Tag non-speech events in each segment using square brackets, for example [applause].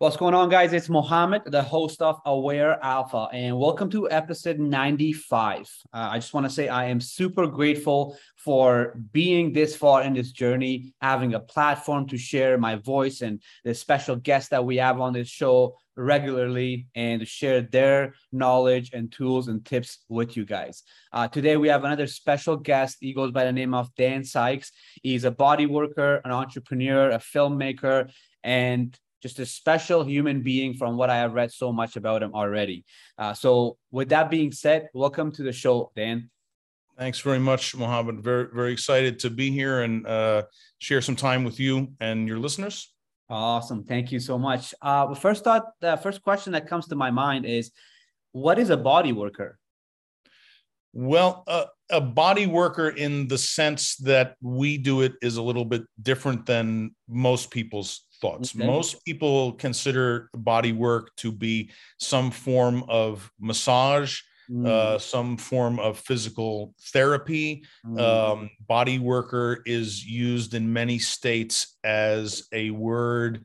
What's going on, guys? It's Mohammed, the host of Aware Alpha, and welcome to episode 95. Uh, I just want to say I am super grateful for being this far in this journey, having a platform to share my voice and the special guests that we have on this show regularly and to share their knowledge and tools and tips with you guys. Uh, today, we have another special guest. He goes by the name of Dan Sykes. He's a body worker, an entrepreneur, a filmmaker, and just a special human being from what I have read so much about him already. Uh, so, with that being said, welcome to the show, Dan. Thanks very much, Mohammed. Very, very excited to be here and uh, share some time with you and your listeners. Awesome. Thank you so much. Uh, first thought, the first question that comes to my mind is, what is a body worker? Well, uh, a body worker in the sense that we do it is a little bit different than most people's thoughts. Okay. Most people consider body work to be some form of massage, mm. uh, some form of physical therapy. Mm. Um, body worker is used in many states as a word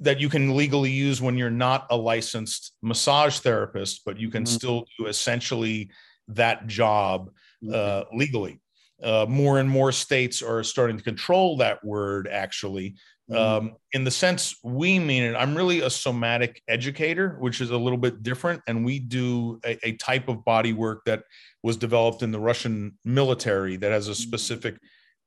that you can legally use when you're not a licensed massage therapist, but you can mm. still do essentially that job uh, legally. Uh, more and more states are starting to control that word actually. Um, in the sense we mean it i'm really a somatic educator which is a little bit different and we do a, a, type of body work that was developed in the russian military that has a mm-hmm. specific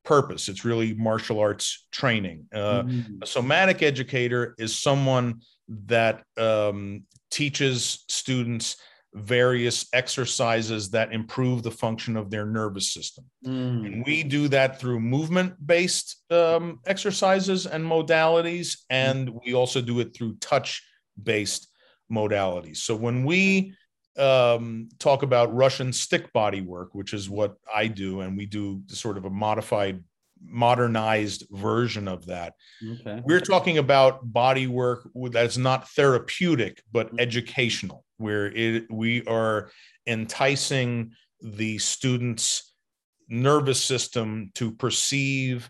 purpose it's really martial arts training uh, mm-hmm. a somatic educator is someone that um, teaches students various exercises that improve the function of their nervous system. Mm. And we do that through movement based um, exercises and modalities. And we also do it through touch based modalities. So when we um, talk about Russian stick body work, which is what I do, and we do sort of a modified modernized version of that. Okay. We're talking about body work that's not therapeutic but educational, where it, we are enticing the student's nervous system to perceive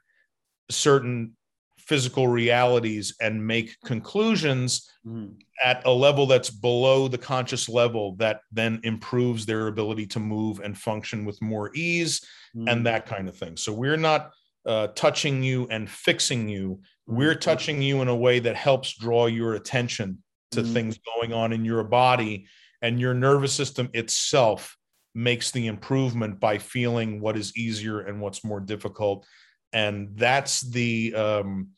certain physical realities and make conclusions mm. at a level that's below the conscious level that then improves their ability to move and function with more ease mm. and that kind of thing. So we're not uh, touching you and fixing you. We're mm-hmm. touching you in a way that helps draw your attention to mm-hmm. things going on in your body, and your nervous system itself makes the improvement by feeling what is easier and what's more difficult. And that's the um,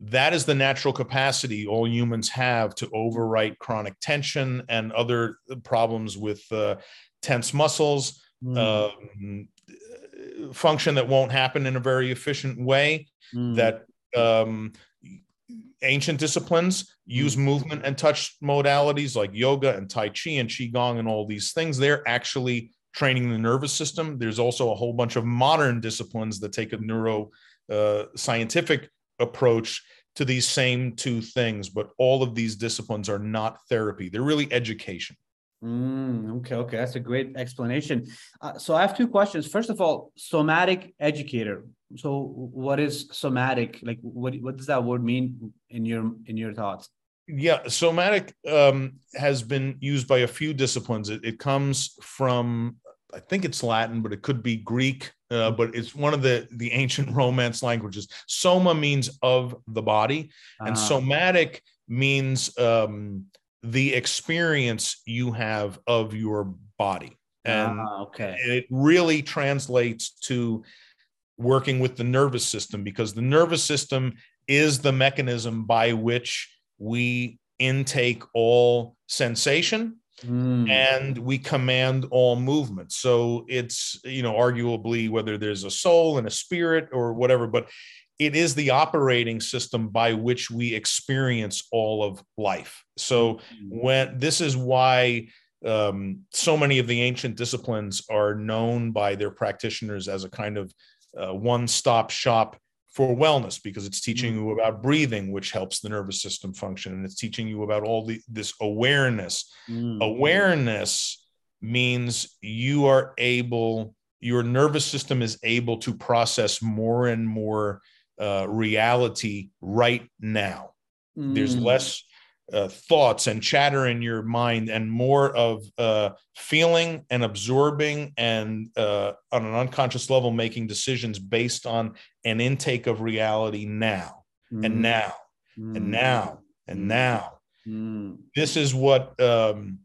that is the natural capacity all humans have to overwrite chronic tension and other problems with uh, tense muscles. Mm function that won't happen in a very efficient way mm. that um, ancient disciplines use mm. movement and touch modalities like yoga and tai chi and qigong and all these things they're actually training the nervous system there's also a whole bunch of modern disciplines that take a neuro uh, scientific approach to these same two things but all of these disciplines are not therapy they're really education Mm, okay, okay, that's a great explanation. Uh, so I have two questions. First of all, somatic educator. So what is somatic? Like, what what does that word mean in your in your thoughts? Yeah, somatic um, has been used by a few disciplines. It, it, comes from, I think it's Latin, but it could be Greek. Uh, but it's one of the the ancient [laughs] Romance languages. Soma means of the body, and uh-huh. somatic means um, the experience you have of your body. And ah, okay. it really translates to working with the nervous system because the nervous system is the mechanism by which we intake all sensation mm. and we command all movement. So it's, you know, arguably whether there's a soul and a spirit or whatever, but it is the operating system by which we experience all of life. So mm-hmm. when this is why um, so many of the ancient disciplines are known by their practitioners as a kind of uh, one-stop shop for wellness because it's teaching you mm-hmm. about breathing which helps the nervous system function and it's teaching you about all the this awareness mm. awareness means you are able your nervous system is able to process more and more uh, reality right now. Mm. There's less uh, thoughts and chatter in your mind and more of uh, feeling and absorbing and uh, on an unconscious level making decisions based on an intake of reality now mm. and now mm. and now and mm. now. Mm. This is what um,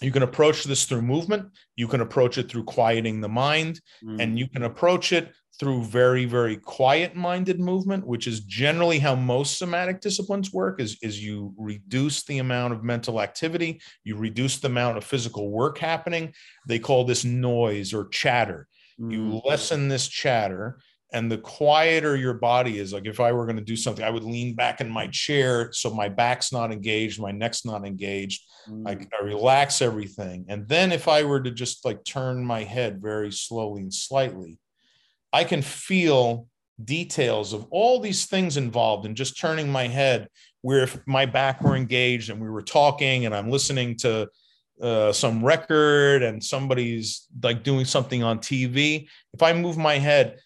you can approach this through movement. You can approach it through quieting the mind, and you can approach it through very very quiet minded movement which is generally how most somatic disciplines work is, is you reduce the amount of mental activity you reduce the amount of physical work happening they call this noise or chatter mm. you lessen this chatter and the quieter your body is like if i were going to do something i would lean back in my chair so my back's not engaged my neck's not engaged mm. I, I relax everything and then if i were to just like turn my head very slowly and slightly I can feel details of all these things involved and just turning my head where if my back were engaged and we were talking and I'm listening to uh, some record and somebody's like doing something on TV, if I move my head,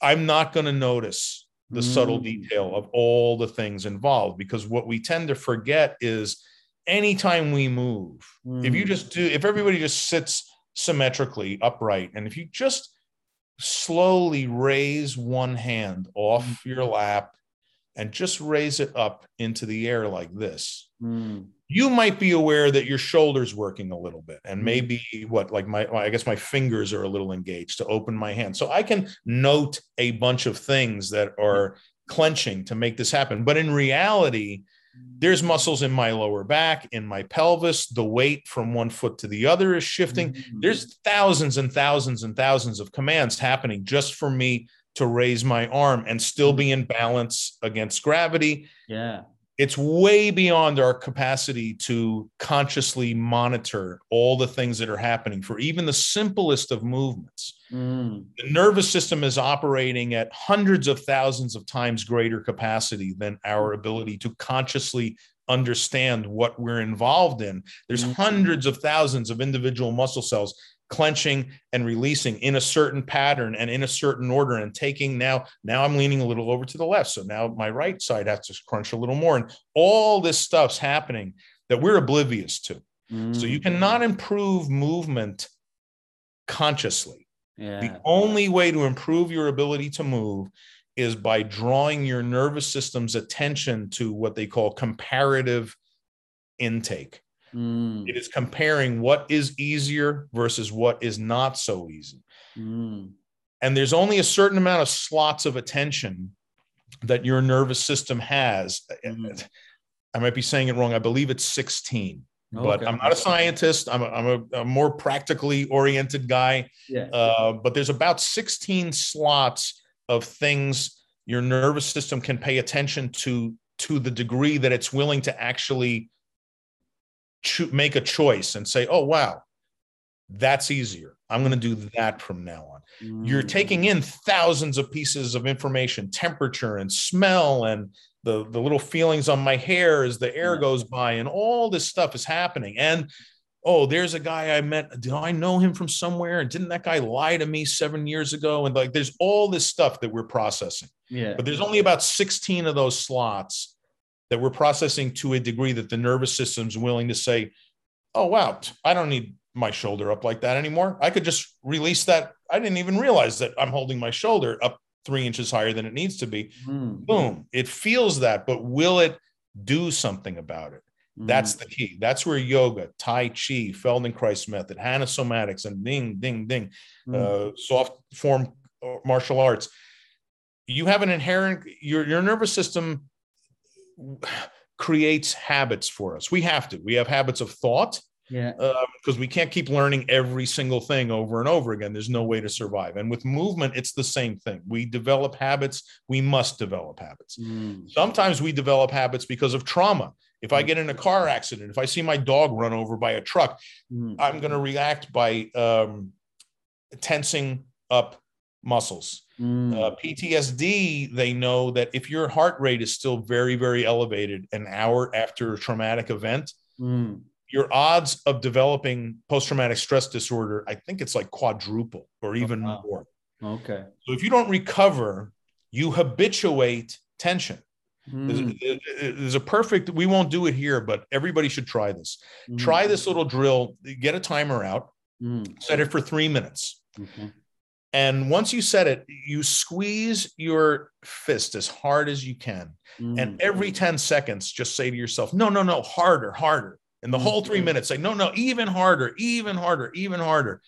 I'm not going to notice the mm. subtle detail of all the things involved because what we tend to forget is anytime we move, mm. if you mm. just do, if everybody just sits symmetrically upright and if you just slowly raise one hand off mm. your lap and just raise it up into the air like this. Mm. You might be aware that your shoulder's working a little bit, and mm. maybe what, like my, I guess my fingers are a little engaged to open my hand. So I can note a bunch of things that are clenching to make this happen. But in reality, there's muscles in my lower back, in my pelvis. The weight from one foot to the other is shifting. Mm-hmm. There's thousands and thousands and thousands of commands happening just for me to raise my arm and still be in balance against gravity. Yeah it's way beyond our capacity to consciously monitor all the things that are happening for even the simplest of movements. Mm. The nervous system is operating at hundreds of thousands of times greater capacity than our ability to consciously understand what we're involved in. There's mm. hundreds of thousands of individual muscle cells clenching and releasing in a certain pattern and in a certain order and taking now now i'm leaning a little over to the left. So now my right side has to crunch a little more. And all this stuff's happening that we're oblivious to. Mm. so you cannot improve movement consciously. Yeah. the only way to improve your ability to move is by drawing your nervous system's attention to what they call comparative intake Mm. It is comparing what is easier versus what is not so easy. Mm. And there's only a certain amount of slots of attention that your nervous system has. Mm. I might be saying it wrong. I believe it's 16. but I'm not a scientist. I'm a, I'm a, a more practically oriented guy. Yeah. Uh, but there's about 16 slots of things your nervous system can pay attention to to the degree that it's willing to actually cho- make a choice and say, oh, wow, that's easier. I'm going to do that from now on. Mm. You're taking in thousands of pieces of information, temperature and smell and the, the little feelings on my hair as the air goes by, and all this stuff is happening. And oh, there's a guy I met. Did I know him from somewhere? And didn't that guy lie to me seven years ago? And like, there's all this stuff that we're processing. Yeah. But there's only about 16 of those slots that we're processing to a degree that the nervous system's willing to say, oh, wow, I don't need my shoulder up like that anymore. I could just release that. I didn't even realize that I'm holding my shoulder up three inches higher than it needs to be. Mm. Boom. It feels that, but will it do something about it? Mm. That's the key. That's where yoga, Tai Chi, Feldenkrais method, Hanna somatics, and ding, ding, ding, mm. uh, soft form uh, martial arts. You have an inherent, your, your nervous system [sighs] creates habits for us. We have to. We have habits of thought. Yeah. Because uh, we can't keep learning every single thing over and over again. There's no way to survive. And with movement, it's the same thing. We develop habits. We must develop habits. Mm. Sometimes we develop habits because of trauma. If I mm. get in a car accident, if I see my dog run over by a truck, mm. I'm going to react by um, tensing up muscles. Mm. Uh, PTSD, they know that if your heart rate is still very, very elevated an hour after a traumatic event, mm. your odds of developing post traumatic stress disorder, I think it's like quadruple or even oh, wow. more. Okay. So if you don't recover, you habituate tension. Mm. There's, there's, a perfect, we won't do it here, but everybody should try this. Mm. Try this little drill, get a timer out, mm. set it for three minutes. Okay. And once you set it, you squeeze your fist as hard as you can. And mm. every 10 seconds, just say to yourself, no, no, no, harder, harder. And the whole three mm-hmm. minutes, say, no, no, even harder, even harder, even harder.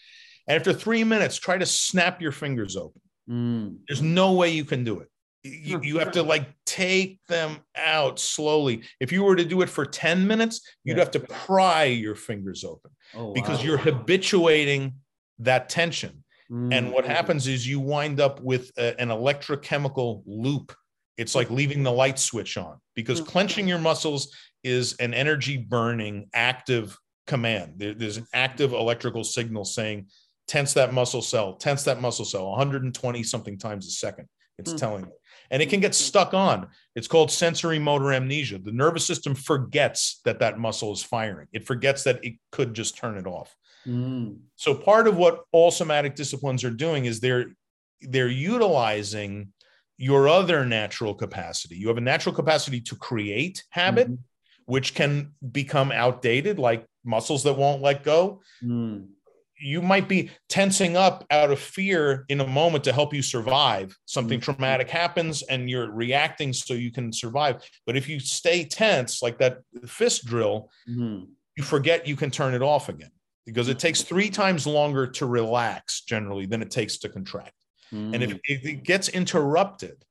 And after three minutes, try to snap your fingers open. Mm. There's no way you can do it. You, you, have to like take them out slowly. If you were to do it for 10 minutes, you'd yeah. have to pry your fingers open oh, because wow. you're habituating that tension. Mm. And what happens is you wind up with a, an electrochemical loop. It's like leaving the light switch on because mm. clenching your muscles is an energy burning active command. There, there's an active electrical signal saying, tense that muscle cell, tense that muscle cell 120 something times a second. It's mm. telling you. And it can get stuck on. It's called sensory motor amnesia. The nervous system forgets that that muscle is firing, it forgets that it could just turn it off. Mm. So part of what all somatic disciplines are doing is they're they're utilizing your other natural capacity. You have a natural capacity to create habit, mm-hmm. which can become outdated, like muscles that won't let go. Mm. You might be tensing up out of fear in a moment to help you survive. Something mm-hmm. traumatic happens and you're reacting so you can survive. But if you stay tense, like that fist drill, mm-hmm. you forget you can turn it off again because it takes three times longer to relax generally than it takes to contract. Mm. And if, mm. if it gets interrupted,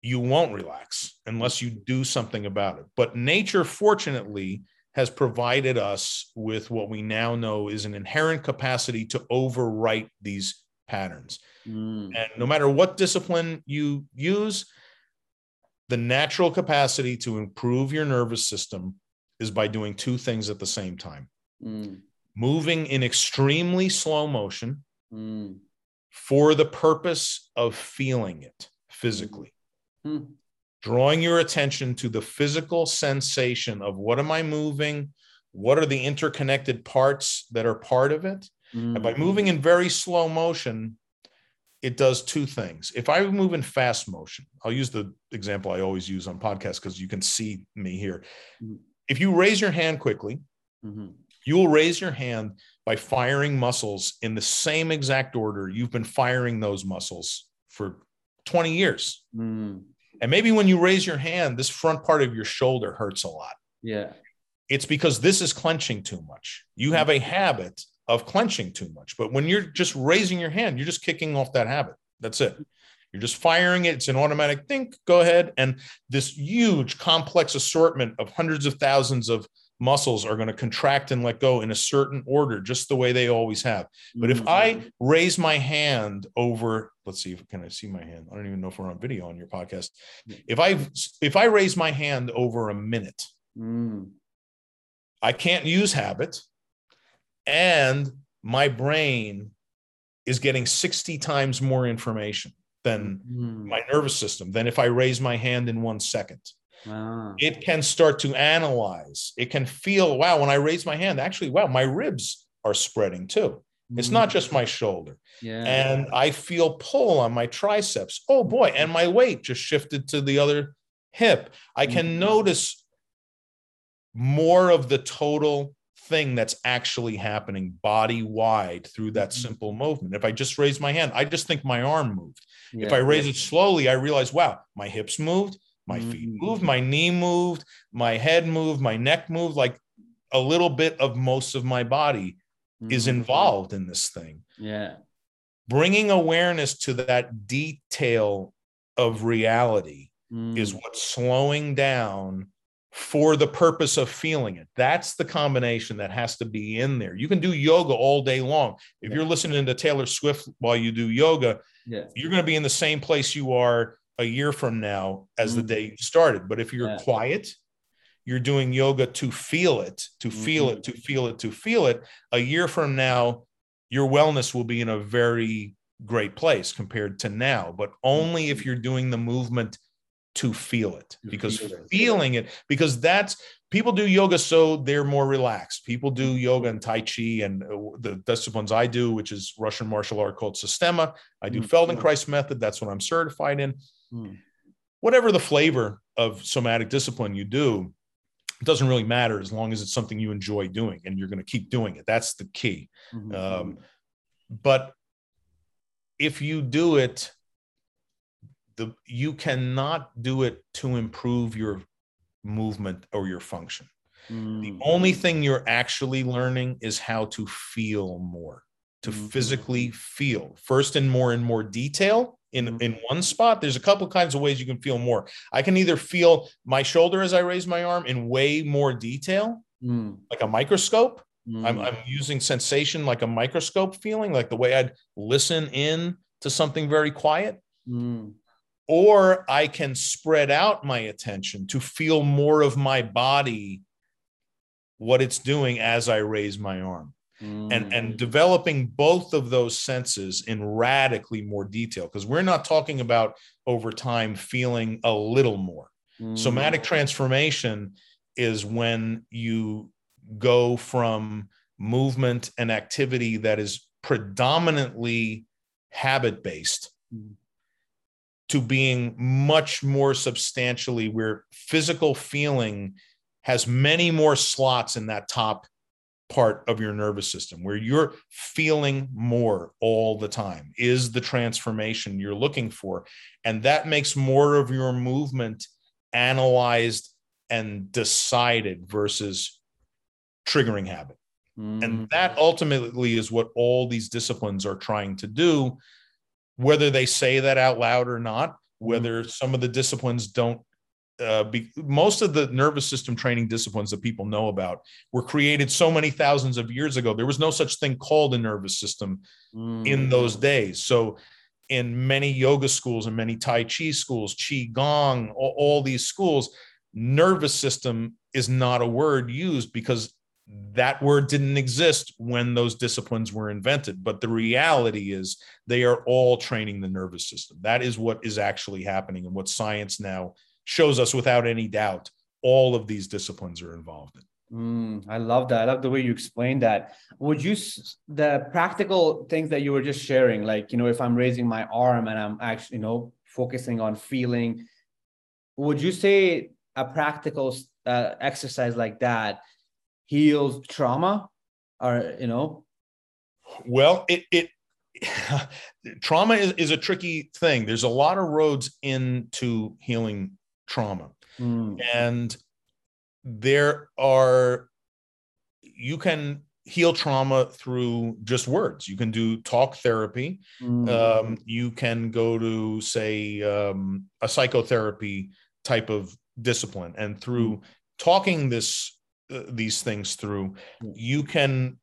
you won't relax unless you do something about it. But nature, fortunately, has provided us with what we now know is an inherent capacity to overwrite these patterns. Mm. And no matter what discipline you use, the natural capacity to improve your nervous system is by doing two things at the same time mm. moving in extremely slow motion mm. for the purpose of feeling it physically. Mm. Drawing your attention to the physical sensation of what am I moving? What are the interconnected parts that are part of it? And by mm. moving in very slow motion, it does two things. If I move in fast motion, I'll use the example I always use on podcasts because you can see me here. Mm. If you raise your hand quickly, mm-hmm. You will raise your hand by firing muscles in the same exact order you've been firing those muscles for 20 years. Mm. And maybe when you raise your hand, this front part of your shoulder hurts a lot. Yeah. It's because this is clenching too much. You have a habit of clenching too much. But when you're just raising your hand, you're just kicking off that habit. That's it. You're just firing it. It's an automatic think, go ahead. And this huge, complex assortment of hundreds of thousands of muscles are going to contract and let go in a certain order, just the way they always have. But if I mm-hmm. raise my hand over, let's see if can I see my hand? I don't even know if we're on video on your podcast. If I if I raise my hand over a minute, mm. I can't use habit, and my brain is getting 60 times more information than mm. my nervous system than if I raise my hand in one second. Ah. It can start to analyze. It can feel, wow, when I raise my hand, actually, wow, my ribs are spreading too. It's not just my shoulder. Yeah. And I feel pull on my triceps. Oh boy. And my weight just shifted to the other hip. I can mm-hmm. notice more of the total thing that's actually happening body wide through that mm-hmm. simple movement. If I just raise my hand, I just think my arm moved. Yeah. If I raise it slowly, I realize, wow, my hips moved, my mm-hmm. feet moved, my knee moved, my head moved, my neck moved. Like a little bit of most of my body mm-hmm. is involved in this thing. Yeah. Bringing awareness to that detail of reality mm. is what's slowing down for the purpose of feeling it. That's the combination that has to be in there. You can do yoga all day long. If yeah. you're listening to Taylor Swift while you do yoga, yeah. you're going to be in the same place you are a year from now as mm-hmm. the day you started. But if you're yeah. quiet, you're doing yoga to feel it, to mm-hmm. feel it, to feel it, to feel it. A year from now, your wellness will be in a very great place compared to now, but only if mm-hmm. you're doing the movement to feel it because feeling it because that's people do yoga so they're more relaxed people do yoga and tai chi and uh, the disciplines i do which is russian martial art called systema i do mm-hmm. feldenkrais method that's what i'm certified in Mm. whatever the flavor of somatic discipline you do, it doesn't really matter as long as it's something you enjoy doing and you're going to keep doing it. That's the key. Mm-hmm. Um, but if you do it, the you cannot do it to improve your movement or your function. Mm. The only thing you're actually learning is how to feel more, to mm-hmm. physically feel first in more and more detail in, mm-hmm. in one spot. There's a couple kinds of ways you can feel more. I can either feel my shoulder as I raise my arm in way more detail, mm. like a microscope. Mm. I'm, I'm using sensation like a microscope feeling, like the way I'd listen in to something very quiet. Mm or I can spread out my attention to feel more of my body what it's doing as I raise my arm. Mm. And, and developing both of those senses in radically more detail, because we're not talking about over time feeling a little more. Mm. Somatic transformation is when you go from movement and activity that is predominantly habit based mm. to being much more substantially where physical feeling has many more slots in that top part of your nervous system where you're feeling more all the time is the transformation you're looking for and that makes more of your movement analyzed and decided versus triggering habit mm. and that ultimately is what all these disciplines are trying to do whether they say that out loud or not whether mm. some of the disciplines don't uh, be, most of the nervous system training disciplines that people know about were created so many thousands of years ago. There was no such thing called a nervous system mm. in those days. So, in many yoga schools and many Tai Chi schools, Qi Gong, all, all these schools, nervous system is not a word used because that word didn't exist when those disciplines were invented. But the reality is they are all training the nervous system. That is what is actually happening and what science now shows us without any doubt all of these disciplines are involved in. Mm, I love that. I love the way you explained that. Would you the practical things that you were just sharing, like you know, if I'm raising my arm and I'm actually you know focusing on feeling, would you say a practical uh, exercise like that heals trauma, or you know? Well, it it [laughs] trauma is, is a tricky thing. There's a lot of roads into healing trauma. Mm. And there are, you can heal trauma through just words. You can do talk therapy. Mm. Um, you can go to, say, um, a psychotherapy type of discipline. And through mm. talking this, uh, these things through, you can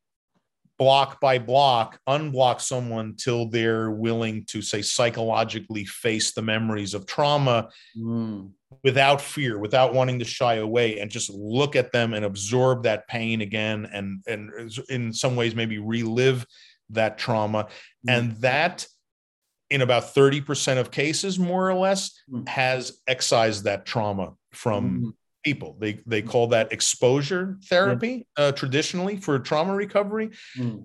block by block unblock someone till they're willing to say psychologically face the memories of trauma mm without fear, without wanting to shy away, and just look at them and absorb that pain again, and and in some ways maybe relive that trauma, mm-hmm. and that in about 30% of cases more or less mm-hmm. has excised that trauma from mm-hmm. people they they call that exposure therapy uh, traditionally for trauma recovery mm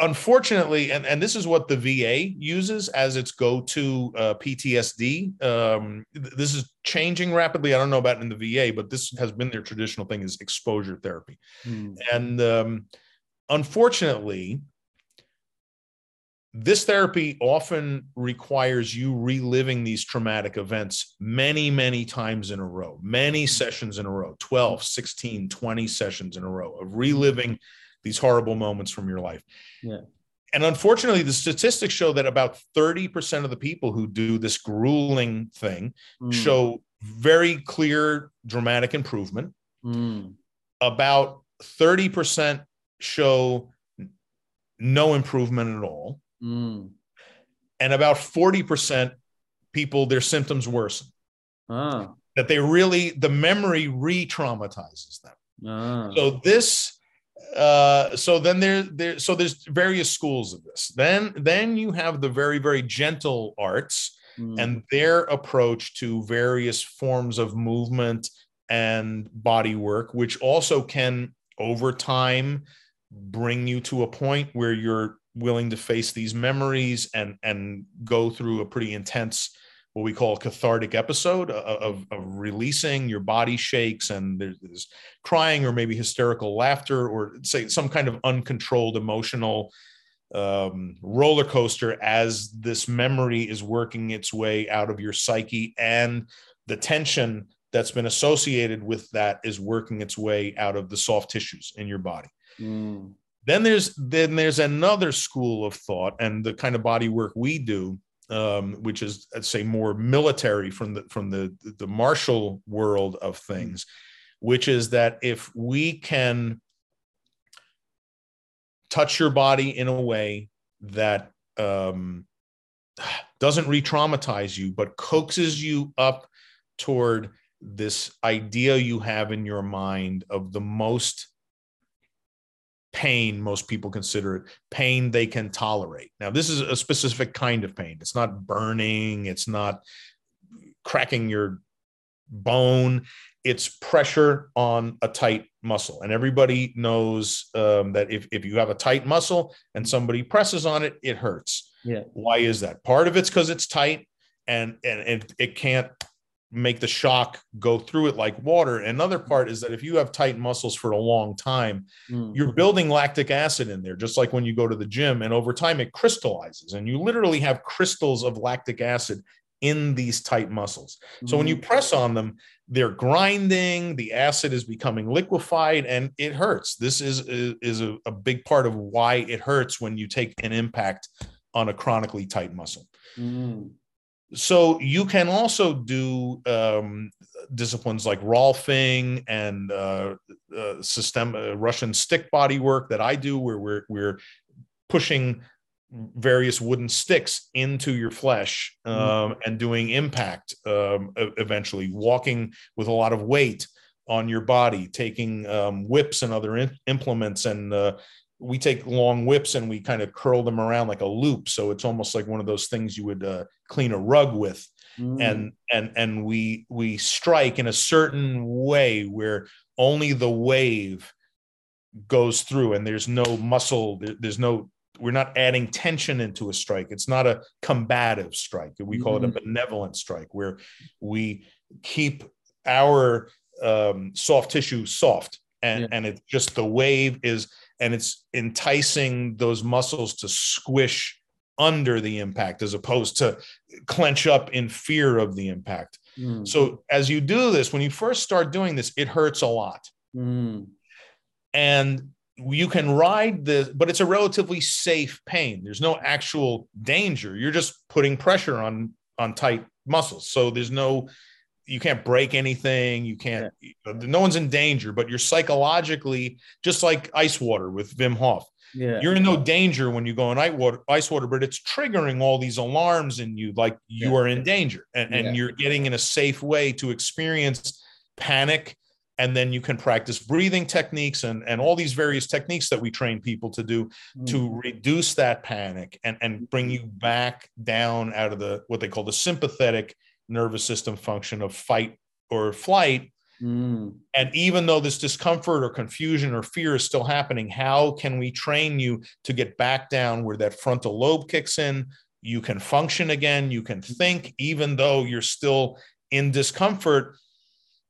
unfortunately, and, and this is what the VA uses as its go-to uh, PTSD. Um, this is changing rapidly. I don't know about in the VA, but this has been their traditional thing is exposure therapy. Mm. And um, unfortunately, this therapy often requires you reliving these traumatic events many, many times in a row, many sessions in a row, 12, 16, 20 sessions in a row of reliving these horrible moments from your life. Yeah. And unfortunately, the statistics show that about 30% of the people who do this grueling thing mm. show very clear dramatic improvement. Mm. About 30% show no improvement at all. Mm. And about 40% people, their symptoms worsen. Ah. That they really, the memory re traumatizes them. Ah. So this uh, so then there, there, so there's various schools of this. Then, then you have the very, very gentle arts mm. and their approach to various forms of movement and body work, which also can, over time, bring you to a point where you're willing to face these memories and and go through a pretty intense what we call a cathartic episode of, of releasing your body shakes and there's, there's, crying or maybe hysterical laughter or say some kind of uncontrolled emotional um, roller coaster as this memory is working its way out of your psyche and the tension that's been associated with that is working its way out of the soft tissues in your body. Mm. Then there's then there's another school of thought and the kind of body work we do, um, which is I'd say more military from the from the the martial world of things, which is that if we can touch your body in a way that um, [sighs] doesn't re-traumatize you, but coaxes you up toward this idea you have in your mind of the most pain most people consider it pain they can tolerate. Now this is a specific kind of pain. It's not burning. It's not cracking your bone. It's pressure on a tight muscle. And everybody knows um, that if, if you have a tight muscle and somebody presses on it it hurts. Yeah. Why is that? Part of it's because it's tight and and it, it can't make the shock go through it like water. Another part is that if you have tight muscles for a long time, mm. you're building lactic acid in there, just like when you go to the gym. And over time, it crystallizes, and you literally have crystals of lactic acid in these tight muscles. So when you mm. press on them, they're grinding, the acid is becoming liquefied, and it hurts. This is, is a, a big part of why it hurts when you take an impact on a chronically tight muscle. Mm so you can also do um, disciplines like rolfing and uh, uh, system uh, Russian stick body work that I do, where we're we're pushing various wooden sticks into your flesh mm-hmm. um, mm-hmm. and doing impact um, eventually, walking with a lot of weight on your body, taking um, whips and other in- implements and uh, we take long whips and we kind of curl them around like a loop so it's almost like one of those things you would uh, clean a rug with mm. and and and we we strike in a certain way where only the wave goes through and there's no muscle there's no we're not adding tension into a strike it's not a combative strike we call mm. it a mm. benevolent strike where we keep our um, soft tissue soft and yeah. and it's just the wave is and it's enticing those muscles to squish under the impact as opposed to clench up in fear of the impact. Mm. So as you do this, when you first start doing this, it hurts a lot. Mm. And you can ride this, but it's a relatively safe pain. There's no actual danger. You're just putting pressure on on tight muscles. So there's no you can't break anything you can't yeah. no one's in danger but you're psychologically just like ice water with Wim Hof yeah. you're in no danger when you go in ice water, ice water but it's triggering all these alarms in you like you yeah. are in danger and, and you're getting in a safe way to experience panic and then you can practice breathing techniques and, and all these various techniques that we train people to do mm. to reduce that panic and, and bring you back down out of the what they call the sympathetic nervous system function of fight or flight. Mm. And even though this discomfort or confusion or fear is still happening, how can we train you to get back down where that frontal lobe kicks in? You can function again, you can think, even though you're still in discomfort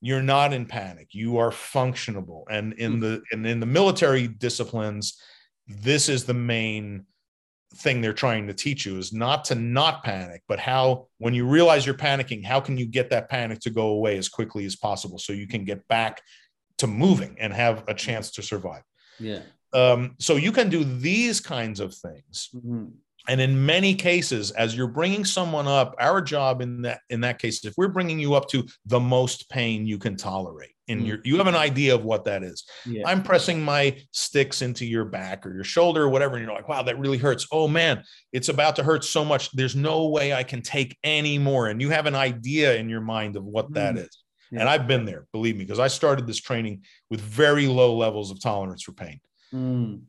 you're not in panic you are functionable and in mm. the and in the military disciplines this is the main thing they're trying to teach you is not to not panic, but how, when you realize you're panicking, how can you get that panic to go away as quickly as possible so you can get back to moving and have a chance to survive? Yeah. Um, so you can do these kinds of things. Mm-hmm. And in many cases, as you're bringing someone up, our job in that in that case, if we're bringing you up to the most pain you can tolerate, in mm. your you have an idea of what that is yeah. i'm pressing my sticks into your back or your shoulder or whatever and you're like wow that really hurts oh man it's about to hurt so much there's no way i can take any more and you have an idea in your mind of what mm. that is yeah. and i've been there believe me because i started this training with very low levels of tolerance for pain mm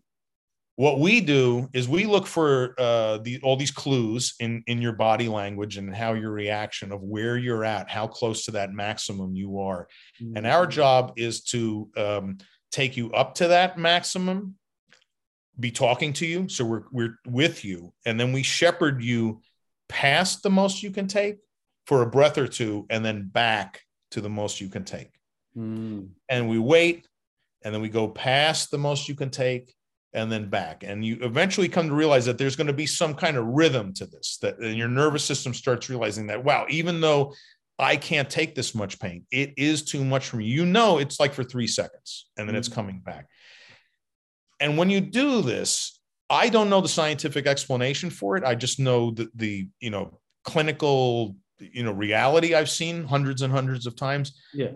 what we do is we look for uh, the, all these clues in, in your body language and how your reaction of where you're at, how close to that maximum you are. Mm-hmm. And our job is to um, take you up to that maximum, be talking to you. So we're, we're with you. And then we shepherd you past the most you can take for a breath or two and then back to the most you can take. Mm. And we wait and then we go past the most you can take and then back. And you eventually come to realize that there's going to be some kind of rhythm to this, that and your nervous system starts realizing that, wow, even though I can't take this much pain, it is too much for me. You know, it's like for three seconds and then mm. it's coming back. And when you do this, I don't know the scientific explanation for it. I just know that the, you know, clinical, you know, reality I've seen hundreds and hundreds of times. Yeah.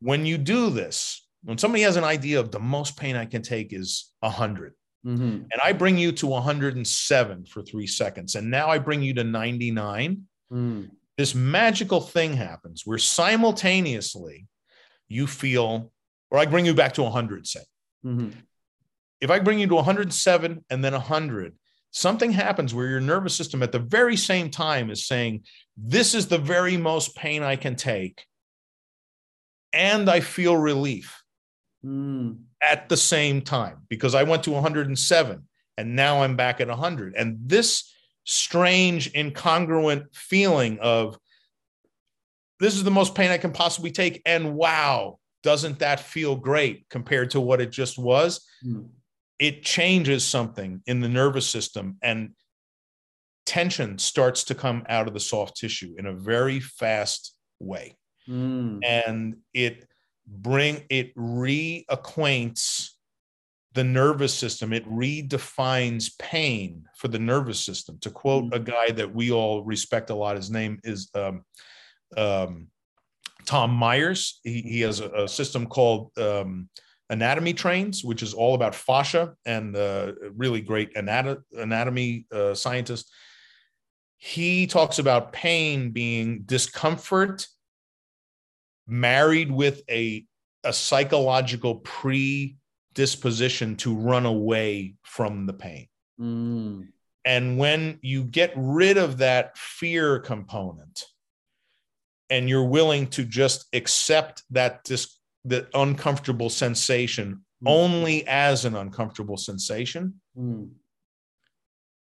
When you do this, when somebody has an idea of the most pain I can take is 100, mm-hmm. and I bring you to 107 for three seconds, and now I bring you to 99, mm. this magical thing happens where simultaneously you feel, or I bring you back to 100, say. Mm-hmm if I bring you to 107 and then 100, something happens where your nervous system at the very same time is saying, This is the very most pain I can take. And I feel relief mm. at the same time because I went to 107 and now I'm back at 100. And this strange, incongruent feeling of this is the most pain I can possibly take. And wow, doesn't that feel great compared to what it just was? Mm it changes something in the nervous system and tension starts to come out of the soft tissue in a very fast way mm. and it bring it reacquaints the nervous system it redefines pain for the nervous system to quote mm. a guy that we all respect a lot his name is um, um, tom myers he, he has a, a system called um, anatomy trains, which is all about fascia and uh, really great anat- anatomy uh, scientist. He talks about pain being discomfort married with a, a psychological predisposition to run away from the pain. Mm. And when you get rid of that fear component and you're willing to just accept that dis- the uncomfortable sensation mm. only as an uncomfortable sensation. Mm.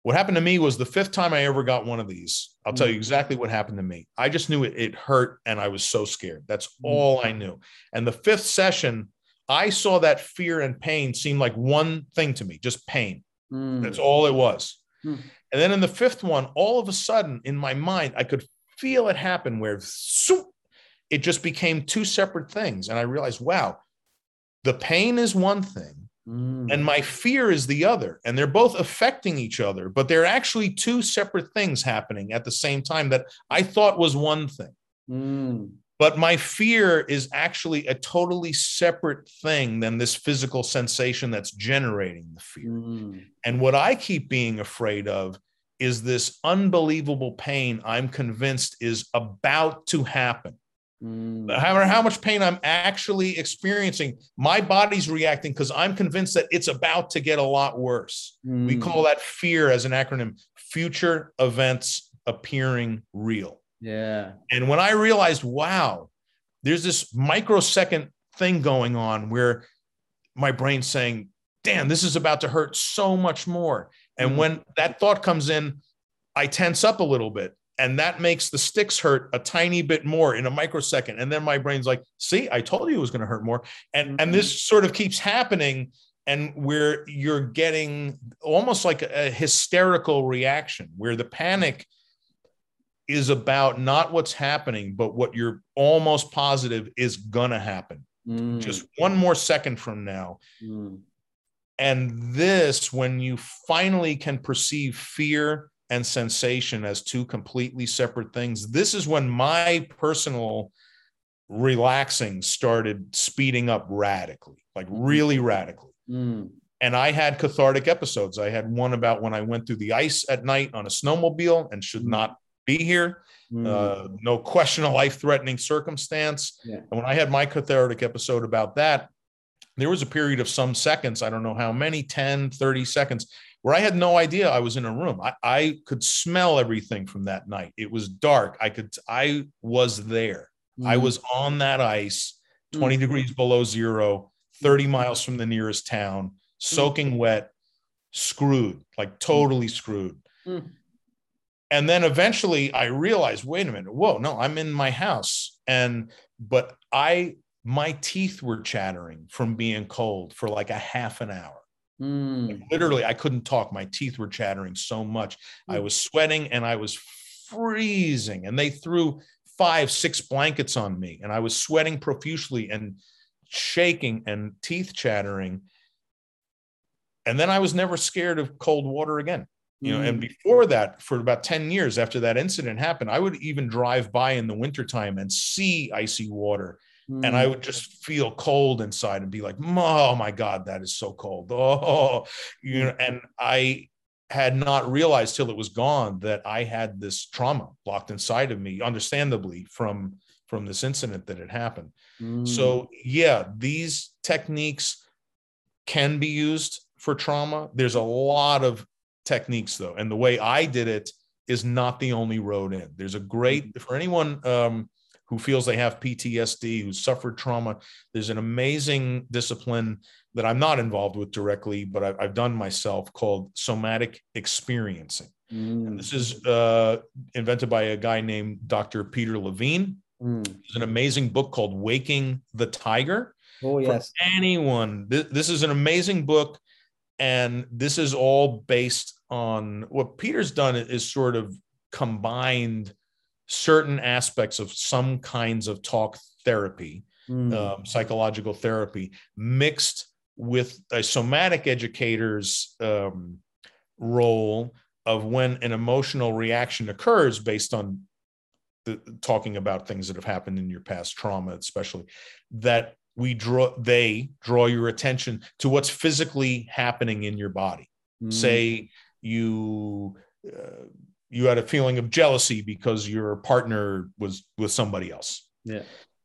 What happened to me was the fifth time I ever got one of these. I'll mm. tell you hmm. exactly what happened to me. I just knew it, it hurt and I was so scared. That's hmm. all I knew. And the fifth session, I saw that fear and pain seem like one thing to me, just pain. Hmm. That's all it was. And then in the fifth one, all of a sudden in my mind, I could feel it happen where soup, it just became two separate things. And I realized, wow, the pain is one thing mm. and my fear is the other. And they're both affecting each other, but they're actually two separate things happening at the same time that I thought was one thing. Mm. But my fear is actually a totally separate thing than this physical sensation that's generating the fear. Mm. And what I keep being afraid of is this unbelievable pain I'm convinced is about to happen. Mm. However, how much pain I'm actually experiencing, my body's reacting because I'm convinced that it's about to get a lot worse. Mm. We call that fear as an acronym future events appearing real. Yeah. And when I realized, wow, there's this microsecond thing going on where my brain's saying, damn, this is about to hurt so much more. And mm. when that thought comes in, I tense up a little bit and that makes the sticks hurt a tiny bit more in a microsecond and then my brain's like see i told you it was going to hurt more and mm-hmm. and this sort of keeps happening and where you're getting almost like a, hysterical reaction where the panic is about not what's happening but what you're almost positive is going to happen mm. just one more second from now mm. and this when you finally can perceive fear and sensation as two completely separate things. This is when my personal relaxing started speeding up radically, like really radically. Mm. And I had cathartic episodes. I had one about when I went through the ice at night on a snowmobile and should mm. not be here. Mm. Uh, no question, a life threatening circumstance. Yeah. And when I had my cathartic episode about that, there was a period of some seconds, I don't know how many, 10, 30 seconds, where I had no idea I was in a room. I, I could smell everything from that night. It was dark. I could, I was there. Mm. I was on that ice, 20 mm. degrees below zero, 30 miles from the nearest town, soaking mm. wet, screwed, like totally screwed. Mm. and then eventually I realized, wait a minute, whoa, no, I'm in my house. And but I my teeth were chattering from being cold for like a half an hour. Mm. Literally, I couldn't talk. My teeth were chattering so much. Mm. I was sweating and I was freezing. And they threw five, six blankets on me, and I was sweating profusely and shaking and teeth chattering. And then I was never scared of cold water again you know and mm. before that for about 10 years after that incident happened i would even drive by in the wintertime and see icy water mm. and i mm. would just feel cold inside and be like oh my god that is so cold [laughs] oh you know and i had not realized till it was gone that i had this trauma locked inside of me understandably from from this incident that had happened mm. so yeah these techniques can be used for trauma there's a lot of techniques though and the way i did it is not the only road in there's a great mm-hmm. for anyone um, who feels they have ptsd who suffered trauma. There's an amazing discipline that i'm not involved with directly but i've, I've done myself called somatic experiencing. Mm. and this is uh, invented by a guy named dr peter levine. Mm. It's an amazing book called waking the tiger. Oh yes. for anyone this, this is an amazing book and this is all based on what Peter's done is sort of combined certain aspects of some kinds of talk therapy, mm. um, psychological therapy, mixed with a somatic educator's um, role of when an emotional reaction occurs based on the, talking about things that have happened in your past trauma, especially that we draw they draw your attention to what's physically happening in your body. Mm. Say you uh, you had a feeling of jealousy because your partner was with somebody else. Yeah.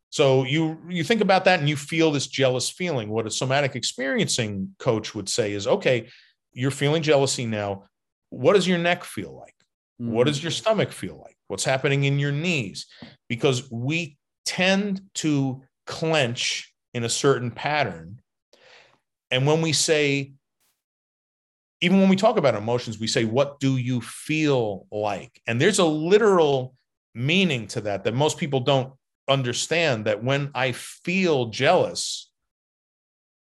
So you you think about that and you feel this jealous feeling. What a somatic experiencing coach would say is, okay, you're feeling jealousy now. What does your neck feel like? Mm-hmm. What does your stomach feel like? What's happening in your knees? Because we tend to clench in a certain pattern. And when we say even when we talk about emotions, we say, What do you feel like? And there's a literal meaning to that that most people don't understand that when I feel jealous,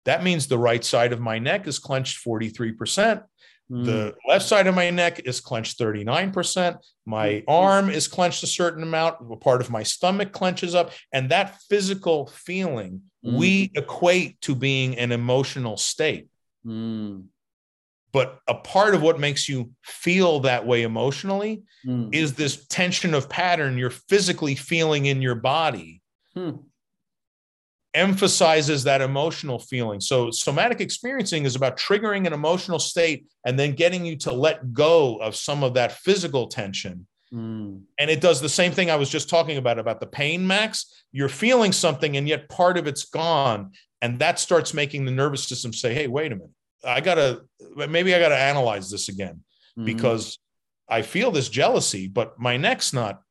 that means the right side of my neck is clenched 43%. Mm. The left side of my neck is clenched 39%. My hmm. arm is clenched a certain amount. A part of my stomach clenches up. And that physical feeling mm. we equate to being an emotional state. Mm. But a part of what makes you feel that way emotionally mm. is this tension of pattern you're physically feeling in your body. Hmm. Emphasizes that emotional feeling. So, somatic experiencing is about triggering an emotional state and then getting you to let go of some of that physical tension. Mm. And it does the same thing I was just talking about about the pain max. You're feeling something, and yet part of it's gone. And that starts making the nervous system say, hey, wait a minute I gotta maybe I gotta analyze this again mm-hmm. because I feel this jealousy, but my neck's not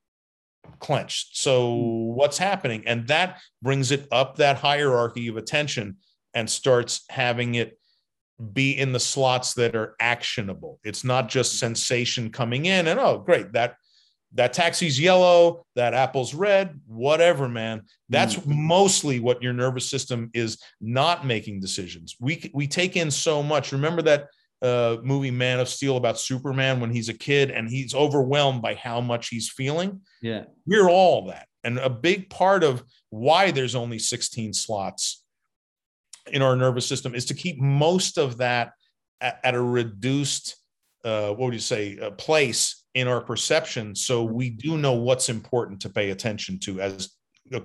clenched. So mm-hmm. what's happening? And that brings it up that hierarchy of attention and starts having it be in the slots that are actionable. It's not just sensation coming in and oh great that that taxi's yellow, that apple's red, whatever, man. That's mm. mostly what your nervous system is not making decisions. We we take in so much. Remember that uh, movie Man of Steel about Superman when he's a kid and he's overwhelmed by how much he's feeling. Yeah, we're all that, and a big part of why there's only 16 slots in our nervous system is to keep most of that at, at a reduced, uh, what would you say, a place in our perception. So we do know what's important to pay attention to as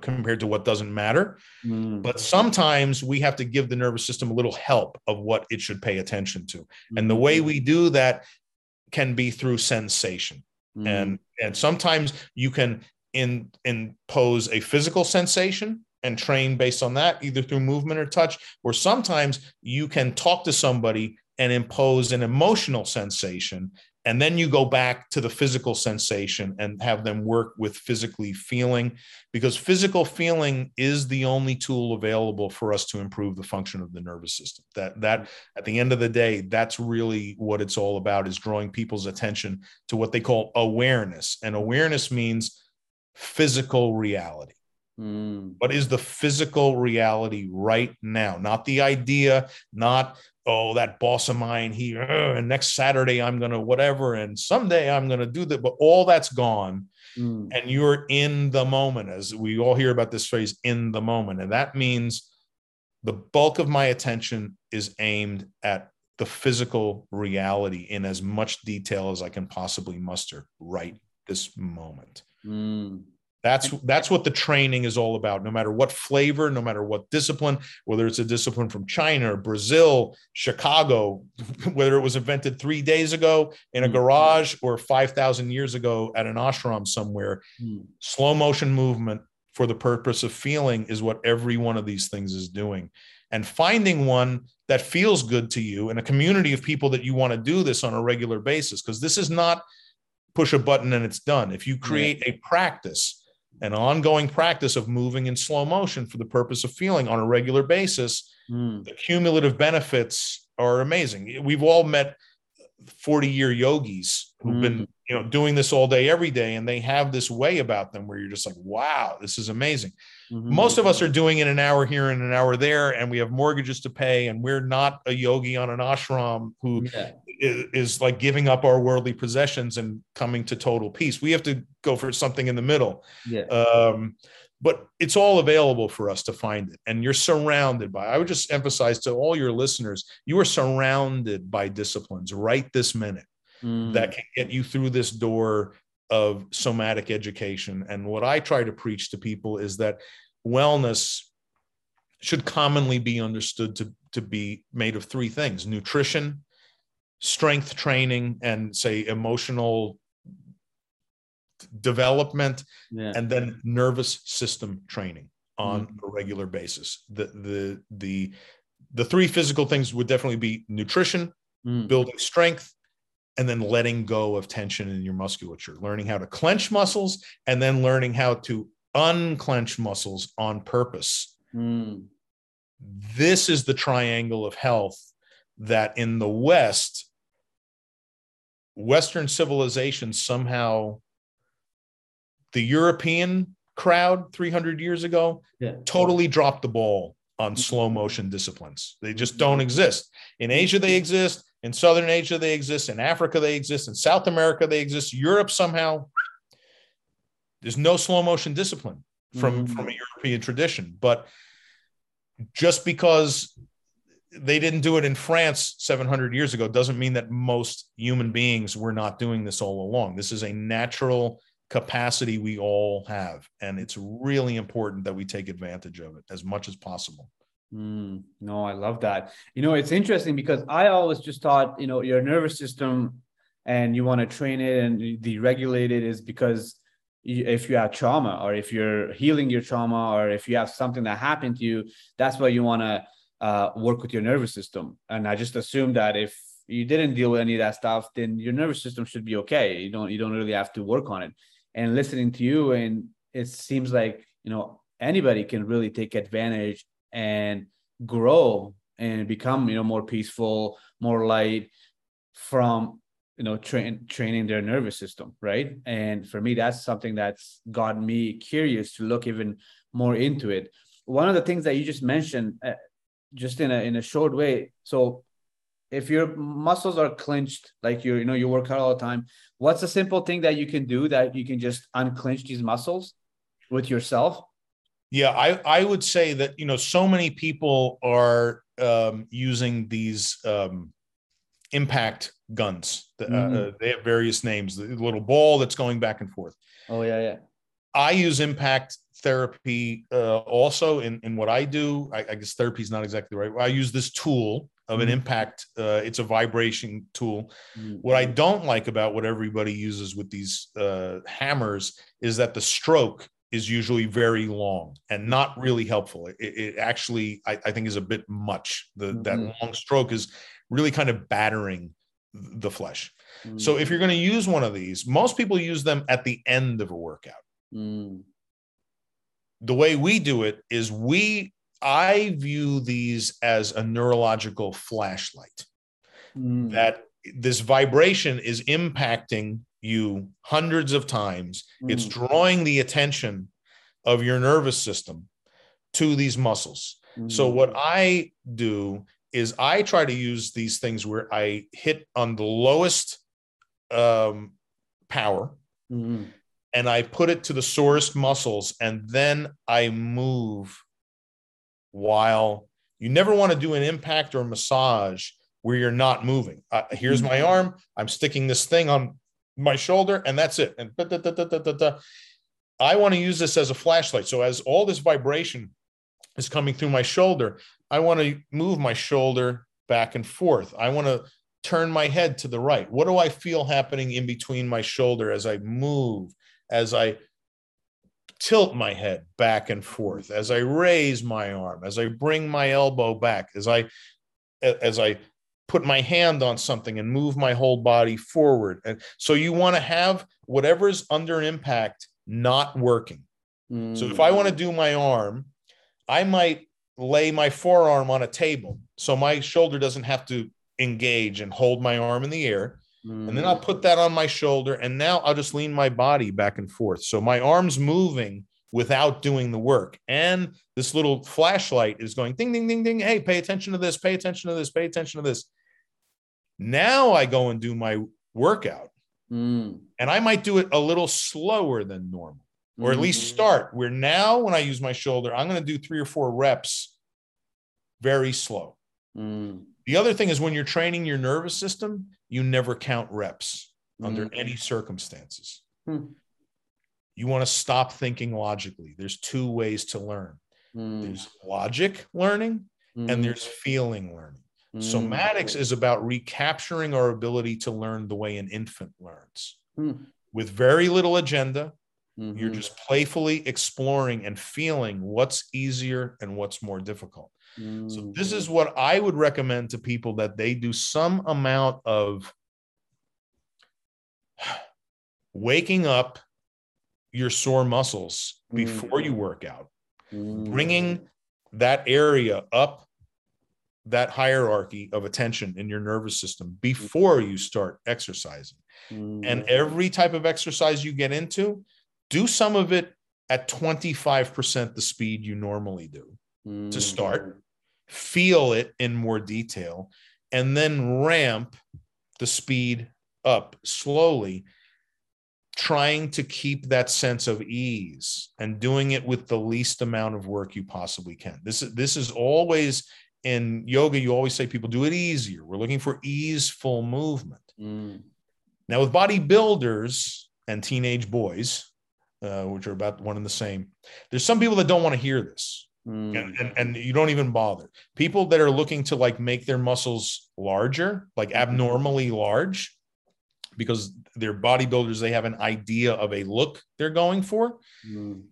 compared to what doesn't matter. Mm. but sometimes we have to give the nervous system a little help of what it should pay attention to. And the way we do that can be through sensation. Mm. and and sometimes you can in impose a physical sensation and train based on that either through movement or touch or sometimes you can talk to somebody and impose an emotional sensation and then you go back to the physical sensation and have them work with physically feeling because physical feeling is the only tool available for us to improve the function of the nervous system that that at the end of the day that's really what it's all about is drawing people's attention to what they call awareness and awareness means physical reality Mm. What is the physical reality right now? Not the idea, not, oh, that boss of mine here, and next Saturday I'm going to whatever, and someday I'm going to do that. But all that's gone. Mm. And you're in the moment, as we all hear about this phrase, in the moment. And that means the bulk of my attention is aimed at the physical reality in as much detail as I can possibly muster right this moment. Mm. That's that's what the training is all about. No matter what flavor, no matter what discipline, whether it's a discipline from China, Brazil, Chicago, [laughs] whether it was invented three days ago in a mm. garage or five thousand years ago at an ashram somewhere, mm. slow motion movement for the purpose of feeling is what every one of these things is doing. And finding one that feels good to you and a community of people that you want to do this on a regular basis, because this is not push a button and it's done. If you create a practice an ongoing practice of moving in slow motion for the purpose of feeling on a regular basis, mm. the cumulative benefits are amazing. We've all met 40 year yogis who've mm. been you know doing this all day every day and they have this way about them where you're just like wow this is amazing mm-hmm. most of us are doing it an hour here and an hour there and we have mortgages to pay and we're not a yogi on an ashram who yeah. Is, is like giving up our worldly possessions and coming to total peace we have to go for something in the middle yeah. um, but it's all available for us to find it and you're surrounded by i would just emphasize to all your listeners you are surrounded by disciplines right this minute mm. that can get you through this door of somatic education. And what I try to preach to people is that wellness should commonly be understood to, to be made of three things nutrition, strength training, and say emotional development, yeah. and then nervous system training on mm. a regular basis. The, the, the, the three physical things would definitely be nutrition, mm. building strength, and then letting go of tension in your musculature, learning how to clench muscles and then learning how to unclench muscles on purpose. Mm. This is the triangle of health that in the West, Western civilization somehow, the European crowd 300 years ago yeah. totally dropped the ball on slow motion disciplines. They just don't exist. In Asia, they exist. In Southern Asia, they exist. In Africa, they exist. In South America, they exist. Europe, somehow, there's no slow motion discipline from, mm-hmm. from a European tradition. But just because they didn't do it in France 700 years ago doesn't mean that most human beings were not doing this all along. This is a natural capacity we all have. And it's really important that we take advantage of it as much as possible. Mm, no, I love that. You know, it's interesting because I always just thought, you know, your nervous system and you want to train it and deregulate it is because if you have trauma or if you're healing your trauma or if you have something that happened to you, that's why you want to uh, work with your nervous system. And I just assume that if you didn't deal with any of that stuff, then your nervous system should be okay. You don't you don't really have to work on it. And listening to you, and it seems like you know anybody can really take advantage and grow and become you know more peaceful more light from you know train training their nervous system right and for me that's something that's got me curious to look even more into it one of the things that you just mentioned uh, just in a in a short way so if your muscles are clenched like you you know you work out all the time what's a simple thing that you can do that you can just unclench these muscles with yourself yeah, I, I would say that, you know, so many people are um, using these um, impact guns. Uh, mm-hmm. Uh, they have various names, the little ball that's going back and forth. Oh, yeah, yeah. I use impact therapy uh, also in, in what I do. I, I, guess therapy is not exactly right. I use this tool of an mm-hmm. impact. Uh, it's a vibration tool. Mm-hmm. What I don't like about what everybody uses with these uh, hammers is that the stroke is usually very long and not really helpful. It, it actually, I, I, think, is a bit much. The mm-hmm. that long stroke is really kind of battering the flesh. Mm. So if you're going to use one of these, most people use them at the end of a workout. Mm. The way we do it is we I view these as a neurological flashlight. Mm. That this vibration is impacting you hundreds of times. It's drawing the attention of your nervous system to these muscles. So what I do is I try to use these things where I hit on the lowest um, power Mm. And I put it to the sorest muscles, and then I move while you never want to do an impact or massage where you're not moving. Uh, here's my arm. I'm sticking this thing on my shoulder, and that's it. And da, da, da, da, da, da, da. I want to use this as a flashlight. So as all this vibration is coming through my shoulder, I want to move my shoulder back and forth. I want to turn my head to the right. What do I feel happening in between my shoulder as I move, as I tilt my head back and forth, as I raise my arm, as I bring my elbow back, as I as I put my hand on something and move my whole body forward. And so you want to have whatever's under impact not working. So if I want to mm. do my arm, I might lay my forearm on a table so my shoulder doesn't have to engage and hold my arm in the air. And then I'll put that on my shoulder and now I'll just lean my body back and forth. So my arm's moving without doing the work. And this little flashlight is going ding, ding, ding, ding. Hey, pay attention to this, pay attention to this, pay attention to this. Now I go and do my workout Mm. and I might do it a little slower than normal, or at least Mhm. start where now when I use my shoulder, I'm going to do three or four reps very slow. Mm. The other thing is when you're training your nervous system, you never count reps under Mm. any circumstances. Hmm. You want to stop thinking logically. There's two ways to learn Mm. there's logic learning Mm. and there's feeling learning. Somatics is about recapturing our ability to learn the way an infant learns Hmm. with very little agenda. You're Mhm. just playfully exploring and feeling what's easier and what's more difficult. So Mm. this is what I would recommend to people that they do some amount of waking up your sore muscles before you work out, Mm. bringing that area up that hierarchy of attention in your nervous system before you start exercising. Mm. And every type of exercise you get into, do some of it at 25% the speed you normally do to Mm. start, feel it in more detail, and then ramp the speed up slowly, trying to keep that sense of ease and doing it with the least amount of work you possibly can. This is this is always in yoga, you always say people do it easier. We're looking for easeful movement. Mm. Now, with bodybuilders and teenage boys, uh, which are about one and the same, there's some people that don't want to hear this, Mm. and, and and you don't even bother. People that are looking to like make their muscles larger, like abnormally large, because they're bodybuilders, they have an idea of a look they're going for. Mm.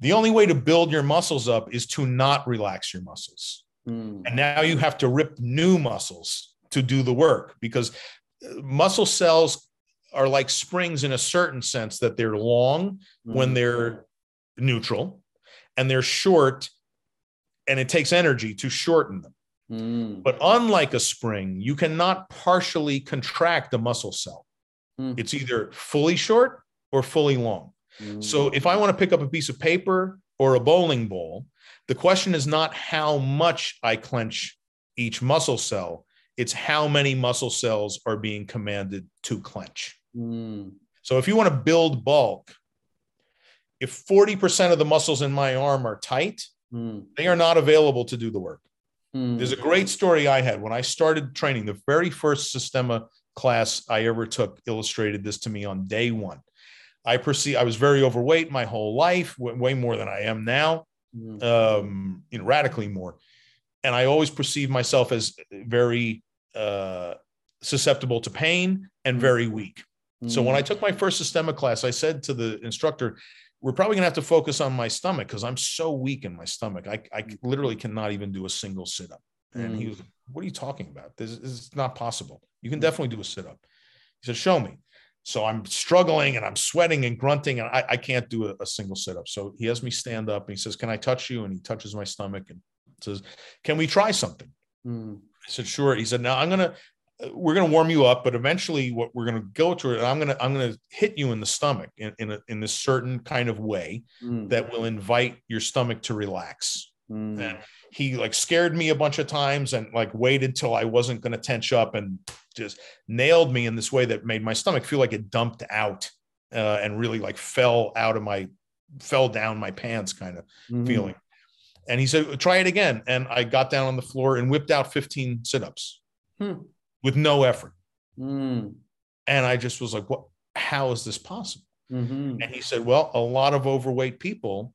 The only way to build your muscles up is to not relax your muscles. Mm. And now you have to rip new muscles to do the work because uh, muscle cells are like springs in a certain sense that they're long when Mm. they're neutral and they're short and it takes energy to shorten them. Mm. But unlike a spring, you cannot partially contract a muscle cell. Hmm. It's either fully short or fully long. Mm. So if I want to pick up a piece of paper or a bowling ball, the question is not how much I clench each muscle cell, it's how many muscle cells are being commanded to clench. Mm. So if you want to build bulk, if 40% of the muscles in my arm are tight, Mm. they are not available to do the work. Mm. There's a great story I had when I started training. The very first Systema class I ever took illustrated this to me on day one. I perceive I was very overweight my whole life, way more than I am now, Mm. um, you know, radically more. And I always perceived myself as very uh, susceptible to pain and very weak. So when I took my first Systema class, I said to the instructor, "We're probably going to have to focus on my stomach because I'm so weak in my stomach. I, I literally cannot even do a single sit up." And he Mm. was, "What are you talking about? This, this is not possible. You can Mm. definitely do a sit up." He said, Show me. So I'm struggling and I'm sweating and grunting and I, I can't do a, a, single sit up. So he has me stand up and he says, Can I touch you? And he touches my stomach and says, Can we try something? Mm. I said, Sure. He said, Now I'm going to, we're going to warm you up, but eventually what we're going to go to it, I'm going to, I'm going to hit you in the stomach in, in, a, in this certain kind of way mm. that will invite your stomach to relax. Mm. And he like scared me a bunch of times and like waited till I wasn't going to tense up and just nailed me in this way that made my stomach feel like it dumped out uh, and really like fell out of my fell down my pants kind of mm-hmm. feeling. And he said, try it again. And I got down on the floor and whipped out 15 sit-ups hmm. With no effort. Mm. And I just was like, what, how is this possible? Mm-hmm. And he said, well, a lot of overweight people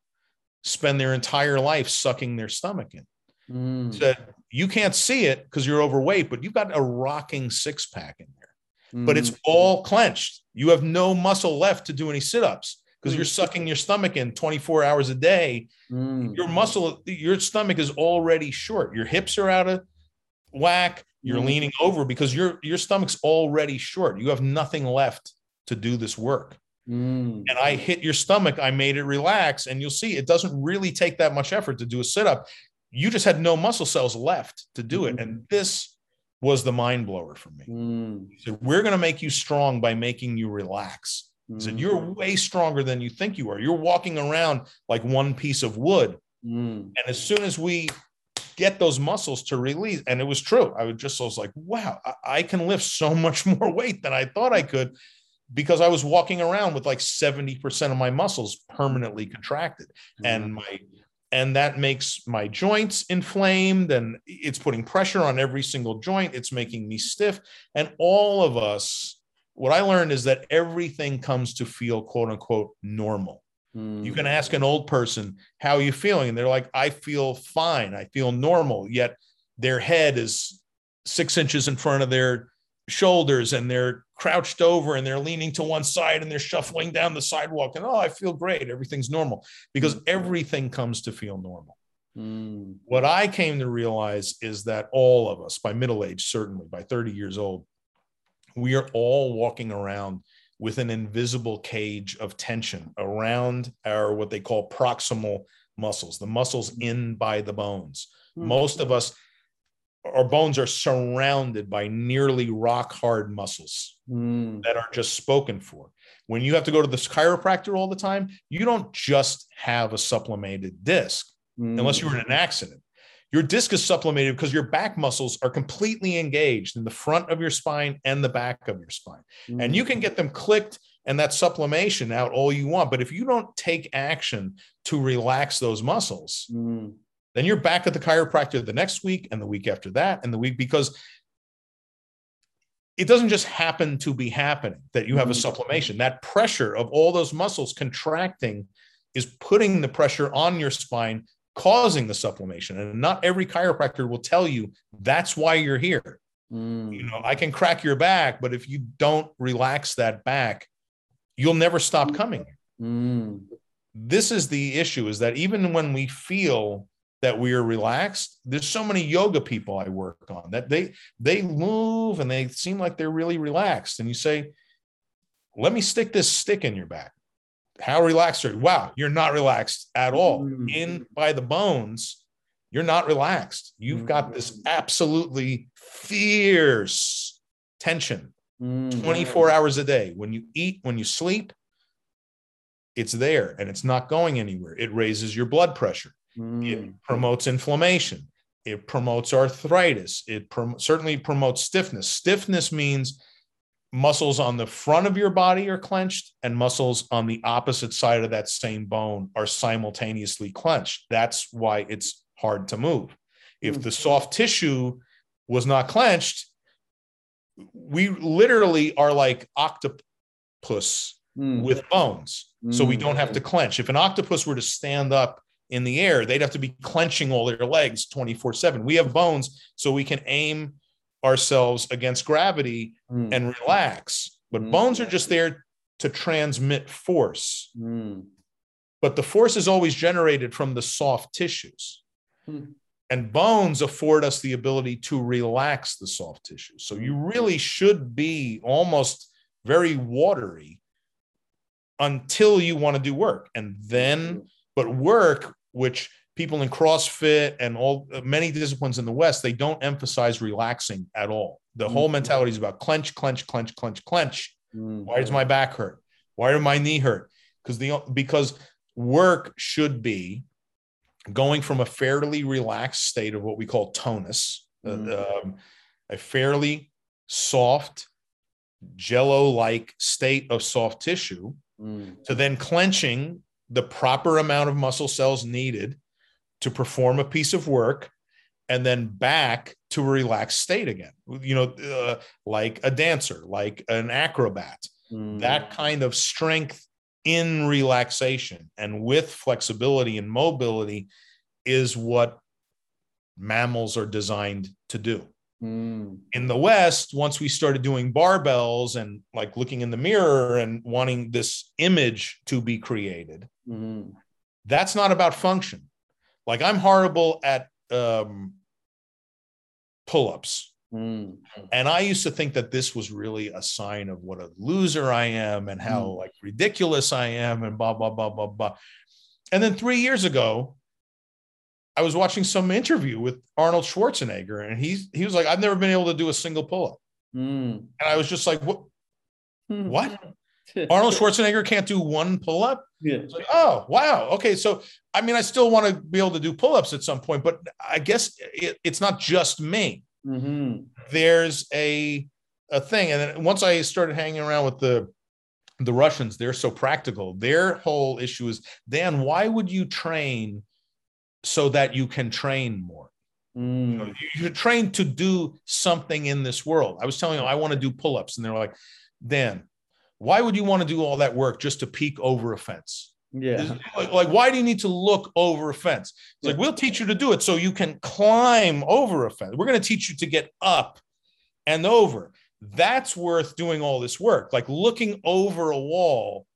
spend their entire life sucking their stomach in. Mm. Said you can't see it because you're overweight, but you've got a rocking six pack in there. Mm. But it's mm. all clenched. You have no muscle left to do any sit ups because mm. you're sucking your stomach in 24 hours a day. Mm. Your muscle, your stomach is already short. Your hips are out of whack. You're mm. leaning over because your your stomach's already short. You have nothing left to do this work. Mm. And I hit your stomach, I made it relax. And you'll see it doesn't really take that much effort to do a sit up. You just had no muscle cells left to do it. Mm. And this was the mind blower for me. Mm. He said, We're going to make you strong by making you relax. He said, You're mm. way stronger than you think you are. You're walking around like one piece of wood. Mm. And as soon as we get those muscles to release, and it was true, I would just, I was like, wow, I, I can lift so [laughs] much more weight than I thought I could because I was walking around with like 70% of my muscles permanently contracted mm-hmm. and my and that makes my joints inflamed and it's putting pressure on every single joint. It's making me stiff and all of us what I learned is that everything comes to feel quote unquote normal mm-hmm. you can mm. ask an old person how are you feeling and they're like I feel fine I feel normal yet their head is 6 inches in front of their shoulders and they're crouched over and they're leaning to one side and they're shuffling down the sidewalk and oh i feel great everything's normal because mm. everything comes to feel normal mm. what i came to realize is that all of us by middle age certainly by 30 years old we are all walking around with an invisible cage of tension around our what they call proximal muscles the muscles in by the bones mm. most of us our bones are surrounded by nearly rock hard muscles mm. that are just spoken for. When you have to go to this chiropractor all the time, you don't just have a supplemented disc mm. unless you were in an accident. Your disc is supplemented because your back muscles are completely engaged in the front of your spine and the back of your spine. Mm. And you can get them clicked and that supplementation out all you want. But if you don't take action to relax those muscles, mm. Then you're back at the chiropractor the next week and the week after that and the week because it doesn't just happen to be happening that you have a mm-hmm. supplemation. That pressure of all those muscles contracting is putting the pressure on your spine, causing the supplemation. And not every chiropractor will tell you that's why you're here. Mm. You know, I can crack your back, but if you don't relax that back, you'll never stop coming. Mm. This is the issue is that even when we feel that we are relaxed there's so many yoga people i work on that they they move and they seem like they're really relaxed and you say let me stick this stick in your back how relaxed are you wow you're not relaxed at all mm. in by the bones you're not relaxed you've mm. got this absolutely fierce tension mm. 24 hours a day when you eat when you sleep it's there and it's not going anywhere it raises your blood pressure. It promotes inflammation. It promotes arthritis. It prom- certainly promotes stiffness. Stiffness means muscles on the front of your body are clenched and muscles on the opposite side of that same bone are simultaneously clenched. That's why it's hard to move. If mm. the soft tissue was not clenched, we literally are like octopus mm. with bones. Mm. So we don't have to clench. If an octopus were to stand up in the air. They'd have to be clenching all their legs 24 7. We have bones, so we can aim ourselves against gravity mm. and relax. But mm. bones are just there to transmit force. Mm. But the force is always generated from the soft tissues. Hmm. And bones afford us the ability to relax the soft tissues. So you really should be almost very watery until you want to do work. And then, but work, which people in CrossFit and all many disciplines in the West, they don't emphasize relaxing at all. The whole mm-hmm. mentality is about clench, clench, clench, clench, clench. Mm-hmm. Why does my back hurt? Why does my knee hurt? Because the because work should be going from a fairly relaxed state of what we call tonus, uh, mm-hmm. um, a fairly soft, jello-like state of soft tissue, mm. to then clenching the proper amount of muscle cells needed to perform a piece of work and then back to a relaxed state again you know uh, like a dancer like an acrobat mm. that kind of strength in relaxation and with flexibility and mobility is what mammals are designed to do mm. in the west once we started doing barbells and like looking in the mirror and wanting this image to be created mm. that's not about function like I'm horrible at um, pull-ups. Mm. And I used to think that this was really a sign of what a loser I am and how mm. like ridiculous I am and blah blah blah blah blah. And then 3 years ago I was watching some interview with Arnold Schwarzenegger and he's he was like I've never been able to do a single pull-up. Mm. And I was just like what hmm. what? [laughs] Arnold Schwarzenegger can't do one pull up. Yeah. Like, oh, wow. Okay. So, I mean, I still want to be able to do pull ups at some point, but I guess it, it's not just me. Mm-hmm. There's a, a thing. And then once I started hanging around with the, the Russians, they're so practical. Their whole issue is Dan, why would you train so that you can train more? Mm. You, know, you train to do something in this world. I was telling them I want to do pull ups, and they're like, Dan, why would you want to do all that work just to peek over a fence? Yeah. Like, like, why do you need to look over a fence? It's like, we'll teach you to do it so you can climb over a fence. We're going to teach you to get up and over. That's worth doing all this work. Like looking over a wall,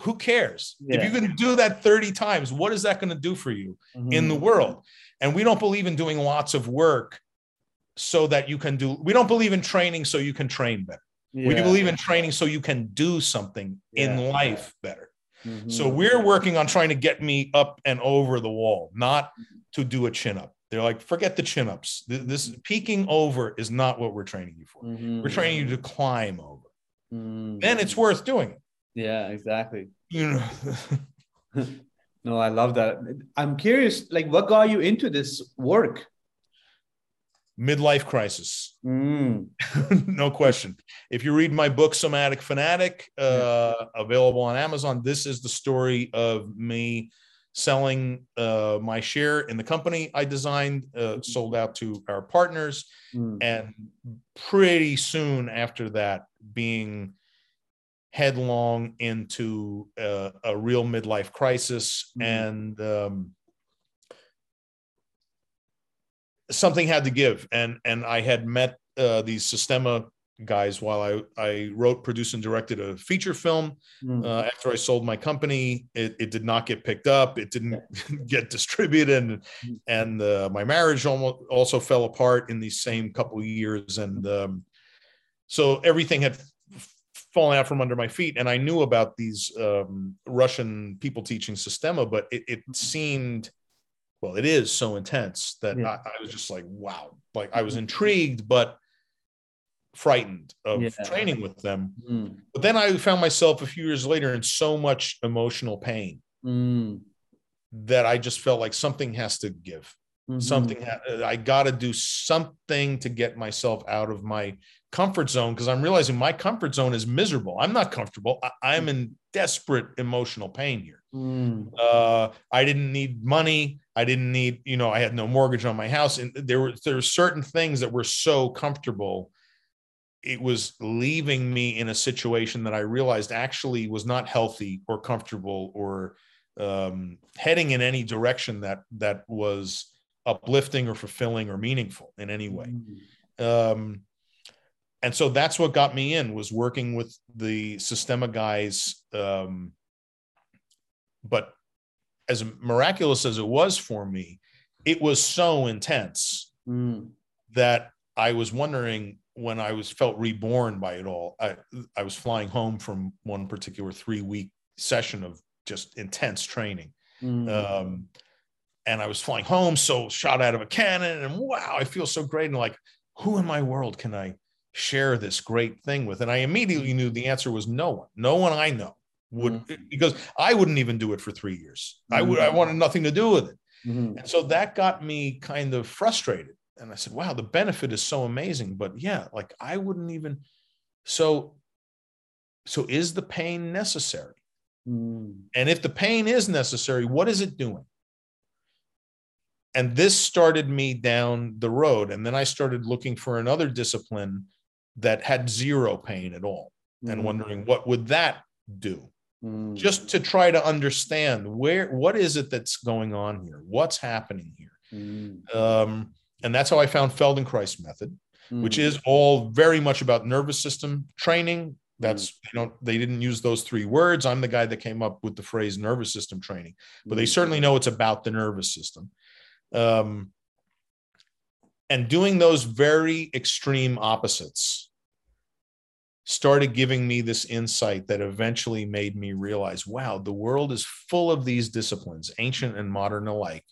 who cares? Yeah. If you can do that 30 times, what is that going to do for you mm-hmm. in the world? And we don't believe in doing lots of work so that you can do, we don't believe in training so you can train better. Yeah. We believe in training so you can do something yeah. in life better. Mm-hmm. So we're working on trying to get me up and over the wall, not to do a chin up. They're like, forget the chin ups. This, peeking over is not what we're training you for. Mm-hmm. We're training you to climb over. Mm-hmm. Then it's worth doing it. Yeah, exactly. You know. [laughs] no, I love that. I'm curious, like, what got you into this work? Midlife crisis. Mm. [laughs] no question. If you read my book, Somatic Fanatic, uh, available on Amazon, this is the story of me selling uh, my share in the company I designed, uh, mm-hmm. sold out to our partners, mm. and pretty soon after that, being headlong into uh, a real midlife crisis mm. and um, something had to give and and i had met uh, these systema guys while I, I wrote, produced, and directed a feature film. Mm. Uh, after I sold my company, it, it, did not get picked up. It didn't [laughs] get distributed, and mm. and uh, my marriage almost also fell apart in these same couple of years. And um, so everything had fallen out from under my feet. And I knew about these um, Russian people teaching Systema, but it, it mm. seemed well, it is so intense that yeah. I, I, was just like, wow. Like I was mm-hmm. intrigued, but frightened of yeah. training with them. Mm. But then I found myself a few years later in so much emotional pain mm. that I just felt like something has to give. Mm-hmm. Something ha- I got to do something to get myself out of my comfort zone because I'm realizing my comfort zone is miserable. I'm not comfortable. I- am in desperate emotional pain here. Mm. Uh, I didn't need money. I didn't need, you know, I had no mortgage on my house, and there were there were certain things that were so comfortable. It was leaving me in a situation that I realized actually was not healthy or comfortable or um, heading in any direction that that was uplifting or fulfilling or meaningful in any way. Mm. Um, and so that's what got me in was working with the Systema guys. Um, but as miraculous as it was for me, it was so intense mm. that I was wondering when I was felt reborn by it all, I I was flying home from one particular three week session of just intense training. Mm. Um, and I was flying home, so shot out of a cannon, and wow, I feel so great. And like, who in my world can I share this great thing with? And I immediately knew the answer was no one. No one I know would mm-hmm. because I wouldn't even do it for three years. Mm-hmm. I would I wanted nothing to do with it. Mm-hmm. And so that got me kind of frustrated. And I said, wow, the benefit is so amazing. But yeah, like I wouldn't even so so is the pain necessary? Mm. And if the pain is necessary, what is it doing? And this started me down the road. And then I started looking for another discipline that had zero pain at all mm. and wondering what would that do? Mm. Just to try to understand where what is it that's going on here? What's happening here? Mm. Um, and that's how I found Feldenkrais method, which is all very much about nervous system training, that's mm. you know they didn't use those three words. I'm the guy that came up with the phrase nervous system training, but they mm. certainly know it's about the nervous system. Um, and doing those very extreme opposites started giving me this insight that eventually made me realize wow, the world is full of these disciplines, ancient and modern alike.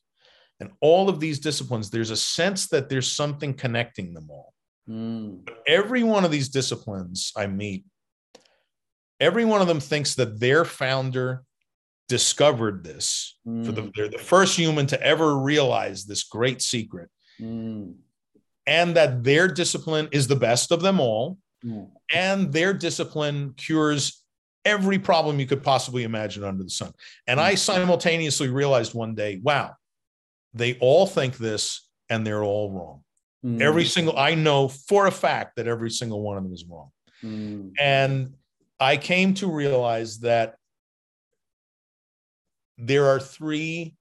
And all of these disciplines, there's a sense that there's something connecting them all. Mm. Every one of these disciplines I meet every one of them thinks that their founder discovered this mm. for the mm. they're the first human to ever realize this great secret mm. and that their discipline is the best of them all mm. and their discipline cures every problem you could possibly imagine under the sun and i mm. simultaneously realized one day wow they all think this and they're all wrong mm. every single i know for a fact that every single one of them is wrong and I came to realize that there are three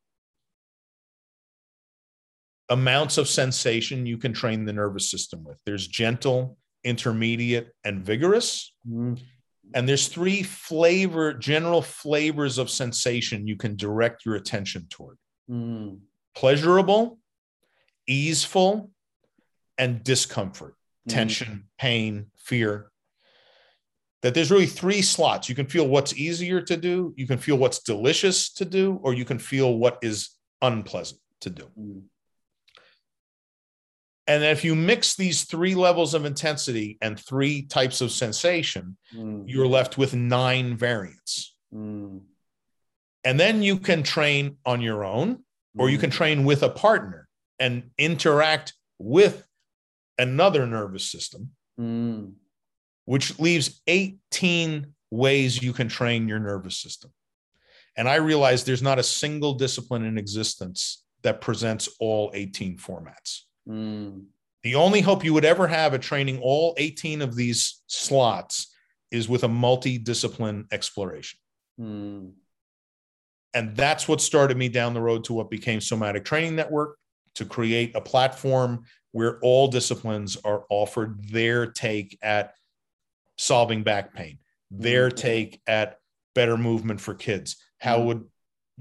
amounts of sensation you can train the nervous system with there's gentle, intermediate, and vigorous. Mm. And there's three flavor, general flavors of sensation you can direct your attention toward mm. pleasurable, easeful, and discomfort, mm. tension, pain, fear, that there's really three slots. You can feel what's easier to do, you can feel what's delicious to do, or you can feel what is unpleasant to do. And if you mix these three levels of intensity and three types of sensation, mm. you're left with nine variants. Mm. And then you can train on your own, or you can mm. train with a partner and interact with another nervous system. Mm which leaves 18 ways you can train your nervous system. And I realized there's not a single discipline in existence that presents all 18 formats. Mm. The only hope you would ever have at training all 18 of these slots is with a multi-discipline exploration. Mm. And that's what started me down the road to what became Somatic Training Network to create a platform where all disciplines are offered their take at solving back pain, their mm-hmm. take at better movement for kids. How mm-hmm. would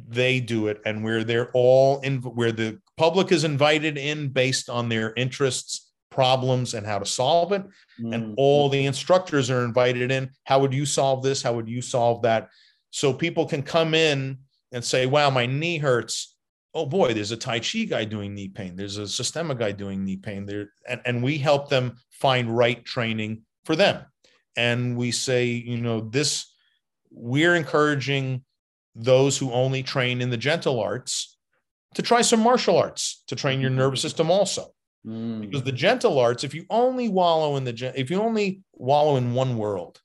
they do it? And where they're all in, where the public is invited in based on their interests, problems, and how to solve it. Mm-hmm. And all the instructors are invited in. How would you solve this? How would you solve that? So people can come in and say, wow, my knee hurts. Oh boy, there's a Tai Chi guy doing knee pain. There's a Systema guy doing knee pain. There, and, and we help them find right training for them and we say, you know, this, we're encouraging those who only train in the gentle arts to try some martial arts to train your nervous system also. Mm. Because the gentle arts, if you only wallow in the, if you only wallow in one world,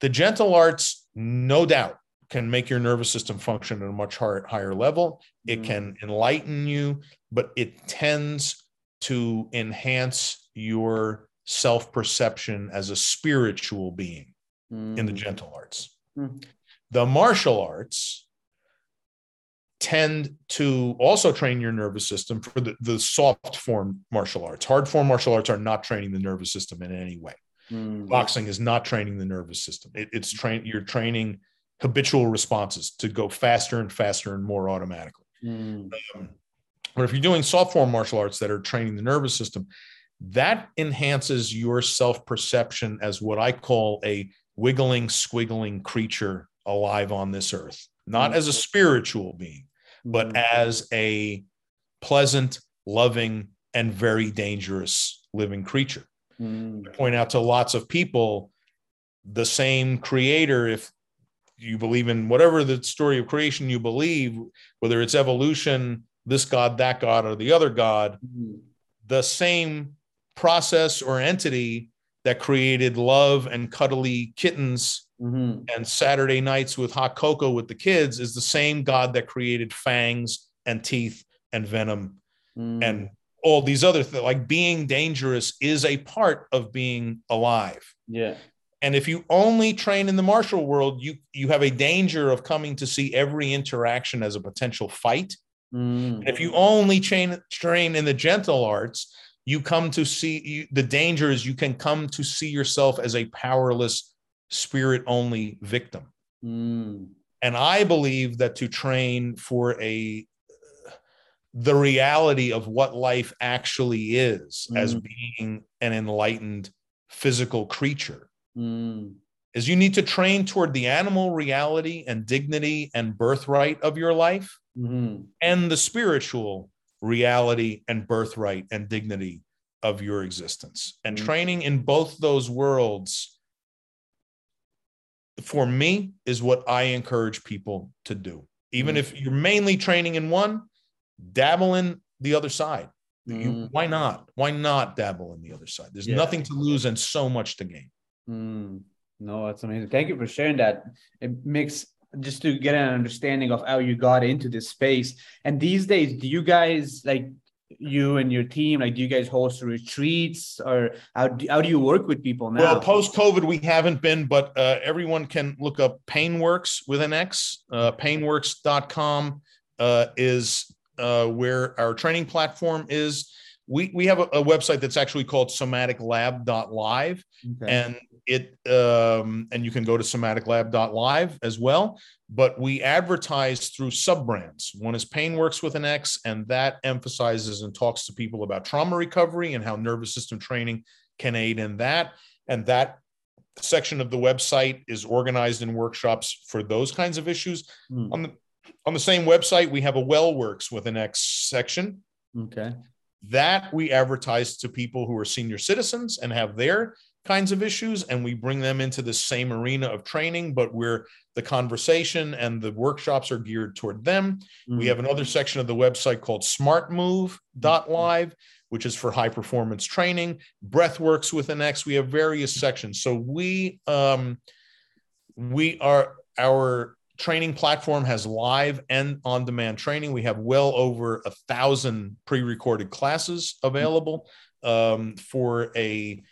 the gentle arts, no doubt, can make your nervous system function at a much higher, higher level. It mm. can enlighten you, but it tends to enhance your self perception as a spiritual being mm. in the mm. gentle arts. Mm. The martial arts tend to also train your nervous system for the, the soft form martial arts. Hard form martial arts are not training the nervous system in any way. Mm. Boxing is not training the nervous system. It, it's train you're training habitual responses to go faster and faster and more automatically. Mm. Um, but if you're doing soft form martial arts that are training the nervous system, that enhances your self perception as what I call a wiggling, squiggling creature alive on this earth, not as a spiritual being, but as a pleasant, loving, and very dangerous living creature. Mm. point out to lots of people the same creator, if you believe in whatever the story of creation you believe, whether it's evolution, this God, that God, or the other God, mm. the same process or entity that created love and cuddly kittens mm-hmm. and Saturday nights with hot cocoa with the kids is the same God that created fangs and teeth and venom mm. and all these other things. Like being dangerous is a part of being alive. Yeah. And if you only train in the martial world, you you have a danger of coming to see every interaction as a potential fight. Mm. If you only train train in the gentle arts, you come to see you, the danger is you can come to see yourself as a powerless spirit only victim mm. and i believe that to train for a the reality of what life actually is mm. as being an enlightened physical creature mm. is you need to train toward the animal reality and dignity and birthright of your life mm-hmm. and the spiritual reality and birthright and dignity of your existence. And mm-hmm. training in both those worlds, for me, is what I encourage people to do. Even mm-hmm. if you're mainly training in one, dabble in the other side. Mm-hmm. You, why not? Why not dabble in the other side? There's yeah. nothing to lose and so much to gain. Mm. No, that's amazing. Thank you for sharing that. It makes just to get an understanding of how you got into this space. And these days, do you guys like you and your team? Like, do you guys host retreats or how do, how do you work with people now? Well, post COVID, we haven't been, but uh, everyone can look up Painworks with an X. Uh, painworks.com uh, is uh, where our training platform is. We, we have a, a website that's actually called somaticlab.live. Okay. And it um, and you can go to somaticlab.live as well. But we advertise through sub brands one is pain works with an x and that emphasizes and talks to people about trauma recovery and how nervous system training can aid in that. And that section of the website is organized in workshops for those kinds of issues. Mm. on the on the same website we have a well works with an x section. Okay. That we advertise to people who are senior citizens and have their kinds of issues and we bring them into the same arena of training but where the conversation and the workshops are geared toward them. Mm-hmm. we have another section of the website called smartmove.live which is for high performance training. Breathworks with an x. We have various sections. So we um we are our training platform has live and on demand training. We have well over a thousand pre-recorded classes available um, for a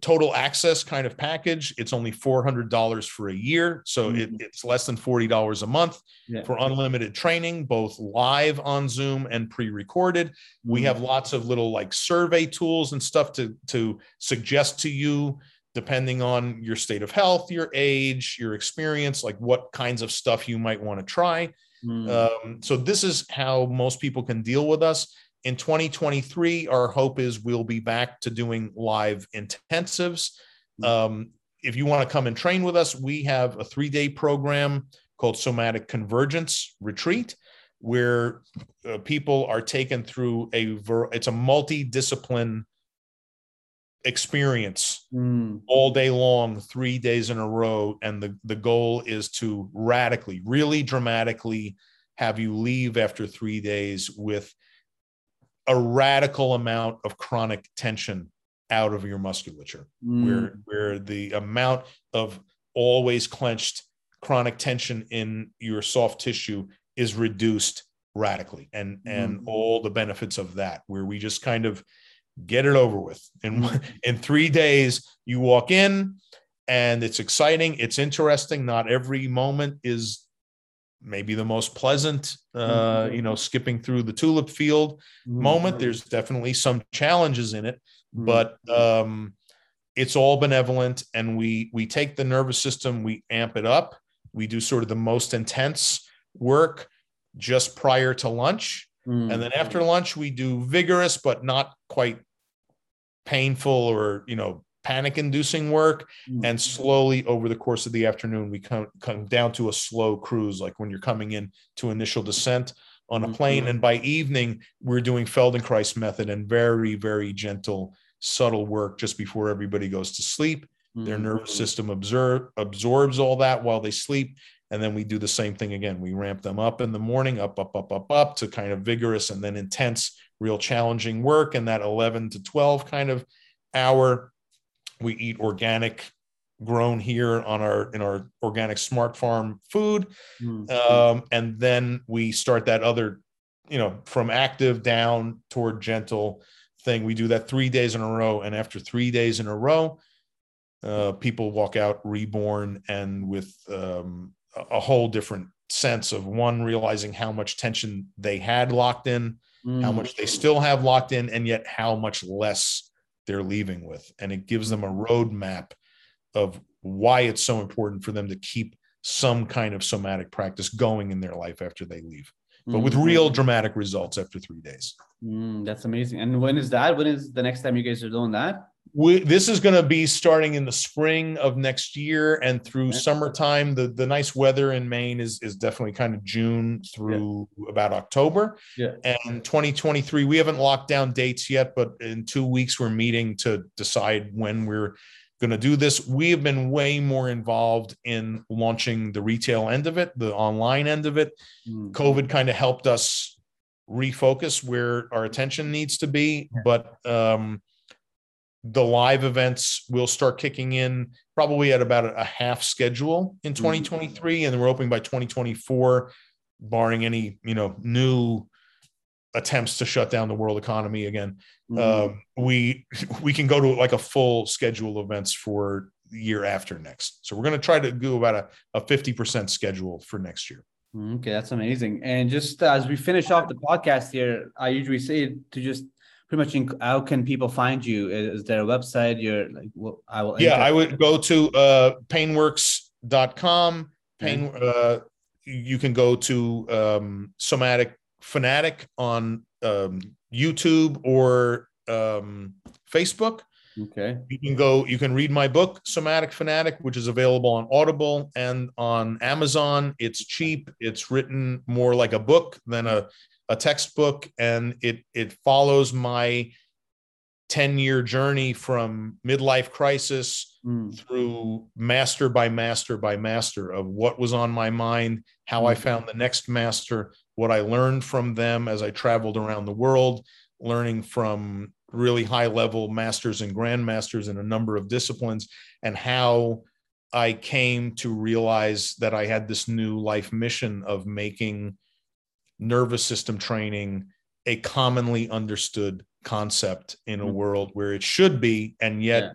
total access kind of package, it's only $400 for a year. So mm-hmm. it, it's less than $40 a month yeah. for unlimited training, both live on Zoom and pre recorded. Mm-hmm. We have lots of little like survey tools and stuff to, to suggest to you, depending on your state of health, your age, your experience, like what kinds of stuff you might want to try. Mm-hmm. Um, so this is how most people can deal with us in 2023, our hope is we'll be back to doing live intensives. Hmm. Um, if you want to come and train with us, we have a three day program called Somatic Convergence Retreat, where uh, people are taken through a ver- it's a multi-discipline experience mm. all day long, three days in a row, and the the goal is to radically, really dramatically have you leave after three days with a radical amount of chronic tension out of your musculature, mm. where where the amount of always clenched chronic tension in your soft tissue is reduced radically, and mm. and all the benefits of that, where we just kind of get it over with. Mm. [laughs] in three days, you walk in, and it's exciting, it's interesting. Not every moment is maybe the most pleasant uh, mm-hmm. you know skipping through the tulip field mm-hmm. moment there's definitely some challenges in it mm-hmm. but um, it's all benevolent and we we take the nervous system we amp it up we do sort of the most intense work just prior to lunch and then after lunch we do vigorous but not quite painful or you know panic inducing work mm-hmm. and slowly over the course of the afternoon we come come down to a slow cruise like when you're coming in to initial descent on a mm-hmm. plane and by evening we're doing feldenkrais method and very very gentle subtle work just before everybody goes to sleep mm-hmm. their nervous system observe, absorbs all that while they sleep and then we do the same thing again we ramp them up in the morning up up up up up to kind of vigorous and then intense real challenging work and that 11 to 12 kind of hour we eat organic grown here on our in our organic smart farm food mm-hmm. um, and then we start that other you know from active down toward gentle thing we do that three days in a row and after three days in a row uh, people walk out reborn and with um, a whole different sense of one realizing how much tension they had locked in mm. how much they still have locked in and yet how much less they're leaving with. And it gives them a roadmap of why it's so important for them to keep some kind of somatic practice going in their life after they leave, but with mm-hmm. real dramatic results after three days. Mm, that's amazing. And when is that? When is the next time you guys are doing that? We, this is going to be starting in the spring of next year and through yeah. summertime. The the nice weather in Maine is is definitely kind of June through yeah. about October. Yeah. And 2023, we haven't locked down dates yet, but in two weeks we're meeting to decide when we're going to do this. We have been way more involved in launching the retail end of it, the online end of it. Mm. COVID kind of helped us refocus where our attention needs to be, but um the live events will start kicking in probably at about a half schedule in 2023 mm-hmm. and then we're opening by 2024 barring any you know new attempts to shut down the world economy again mm-hmm. um, we we can go to like a full schedule of events for the year after next so we're going to try to do about a, a 50% schedule for next year okay that's amazing and just as we finish off the podcast here i usually say to just pretty much in, how can people find you? Is there a website? You're like well, i will yeah i would go to uh painworks.com pain uh you can go to um somatic fanatic on um youtube or um facebook. Okay. You can go you can read my book somatic fanatic which is available on audible and on amazon. It's cheap. It's written more like a book than a a textbook and it it follows my 10 year journey from midlife crisis mm. through master by master by master of what was on my mind, how. I found the next master, what I learned from them as I traveled around the world, learning from really high level masters and grandmasters in a number of disciplines, and how I came to realize that I had this new life mission of making nervous system training a commonly understood concept in a mm-hmm. world where it should be and yet yeah.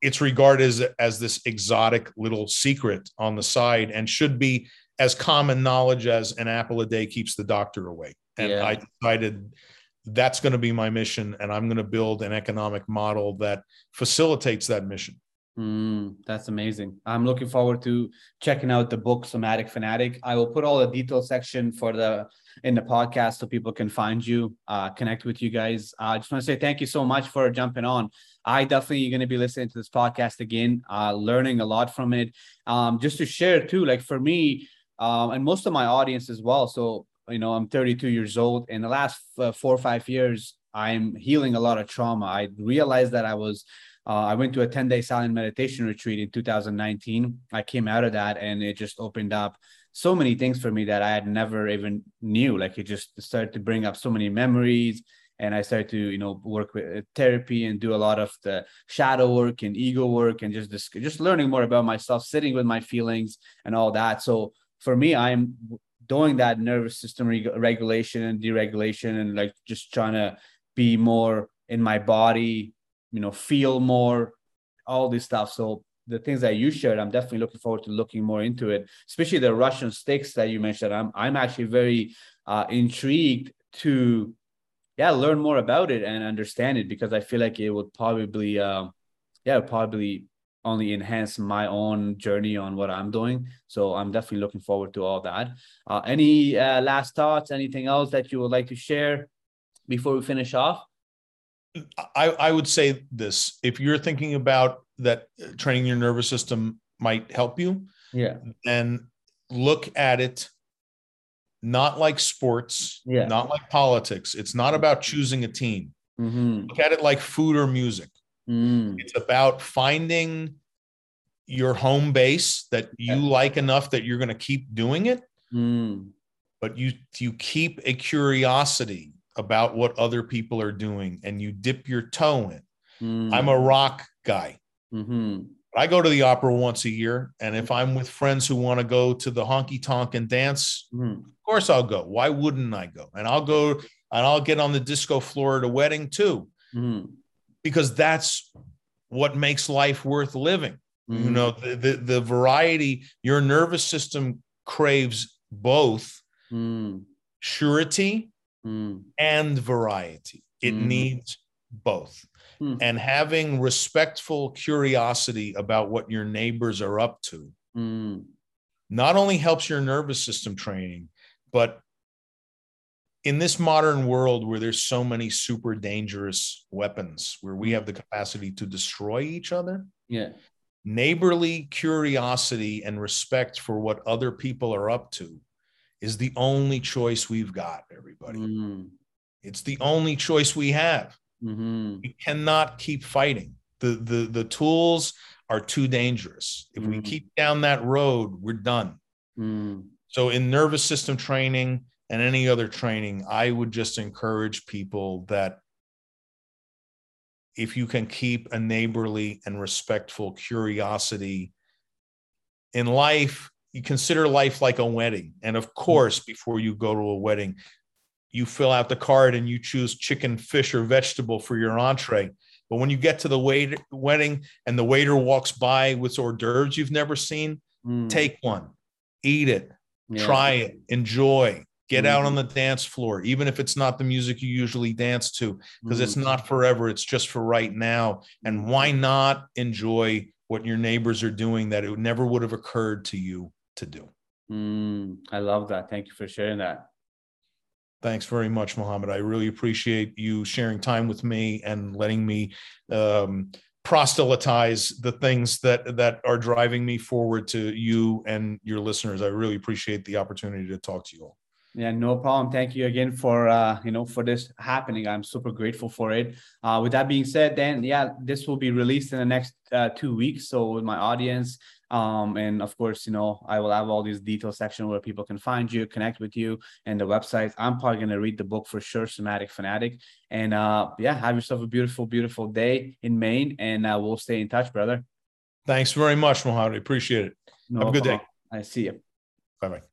it's regarded as, as this exotic little secret on the side and should be as common knowledge as an apple a day keeps the doctor away and yeah. i decided that's going to be my mission and i'm going to build an economic model that facilitates that mission Mm, that's amazing. I'm looking forward to checking out the book Somatic Fanatic. I will put all the detail section for the in the podcast so people can find you, uh, connect with you guys. Uh, I just want to say thank you so much for jumping on. I definitely going to be listening to this podcast again, uh, learning a lot from it. Um, just to share too, like for me, um, and most of my audience as well. So you know, I'm 32 years old. In the last uh, four or five years, I'm healing a lot of trauma. I realized that I was uh, I went to a 10 day silent meditation retreat in 2019. I came out of that and it just opened up so many things for me that I had never even knew. Like it just started to bring up so many memories. And I started to, you know, work with uh, therapy and do a lot of the shadow work and ego work and just this, just learning more about myself, sitting with my feelings and all that. So for me, I'm doing that nervous system regulation and deregulation and like just trying to be more in my body you know feel more all this stuff. So the things that you shared i'm definitely looking forward to looking more into it especially the russian sticks that you mentioned. I'm i'm actually very uh, intrigued to yeah learn more about it and understand it because i feel like it would probably uh, yeah probably only enhance my own journey on what i'm doing. So i'm definitely looking forward to all that. Uh, any uh, last thoughts anything else that you would like to share before we finish off I, I would say this if you're thinking about that uh, training your nervous system might help you yeah and look at it not like sports yeah not like politics it's not about choosing a team mm-hmm. look at it like food or music mm. it's about finding your home base that you Yeah. like enough that you're going to keep doing it Mm. but you you keep a curiosity about what other people are doing and you dip your toe in Mm. i'm a rock guy mm-hmm. I go to the opera once a year, and if I'm with friends who want to go to the honky tonk and dance, Mm-hmm. of course I'll go. Why wouldn't I go? And I'll go and I'll get on the disco floor at a wedding too, Mm-hmm. because that's what makes life worth living. You know, the, the the variety. Your nervous system craves both Mm. surety Mm. and variety. It Mhm. needs both. Hmm. And having respectful curiosity about what your neighbors are up to Mm. not only helps your nervous system training, but in this modern world where there's so many super dangerous weapons, where we have the capacity to destroy each other, Yeah. neighborly curiosity and respect for what other people are up to is the only choice we've got, everybody. Mm. It's the only choice we have. Mm-hmm. We cannot keep fighting. The, the, the tools are too dangerous. If we Mhm. keep down that road, we're done. Mm. So, in nervous system training and any other training, I would just encourage people that if you can keep a neighborly and respectful curiosity in life, you consider life like a wedding. And of course, before you go to a wedding, you fill out the card and you choose chicken, fish, or vegetable for your entree. But when you get to the wait- wedding and the waiter walks by with hors d'oeuvres you've never seen, Mm. take one, eat it, Yeah. try it, enjoy, get out Mhm. on the dance floor, even if it's not the music you usually dance to, because it's Mm. not forever, it's just for right now. And why not enjoy what your neighbors are doing that it never would have occurred to you to do? Mm. I love that. Thank you for sharing that. Thanks very much, Mohammed. I really appreciate you sharing time with me and letting me um, proselytize the things that that are driving me forward to you and your listeners. I really appreciate the opportunity to talk to you all. Yeah, no problem. Thank you again for uh, you know for this happening. I'm super grateful for it. Uh, with that being said, then yeah, this will be released in the next uh, two weeks. So with my audience, um, and of course, you know, I will have all these detail section where people can find you, connect with you, and the website. I'm probably gonna read the book for sure, Somatic Fanatic. And uh, yeah, have yourself a beautiful, beautiful day in Maine, and uh, we'll stay in touch, brother. Thanks very much, Mohammed. Appreciate it. No Have a good day. I see you. Bye bye.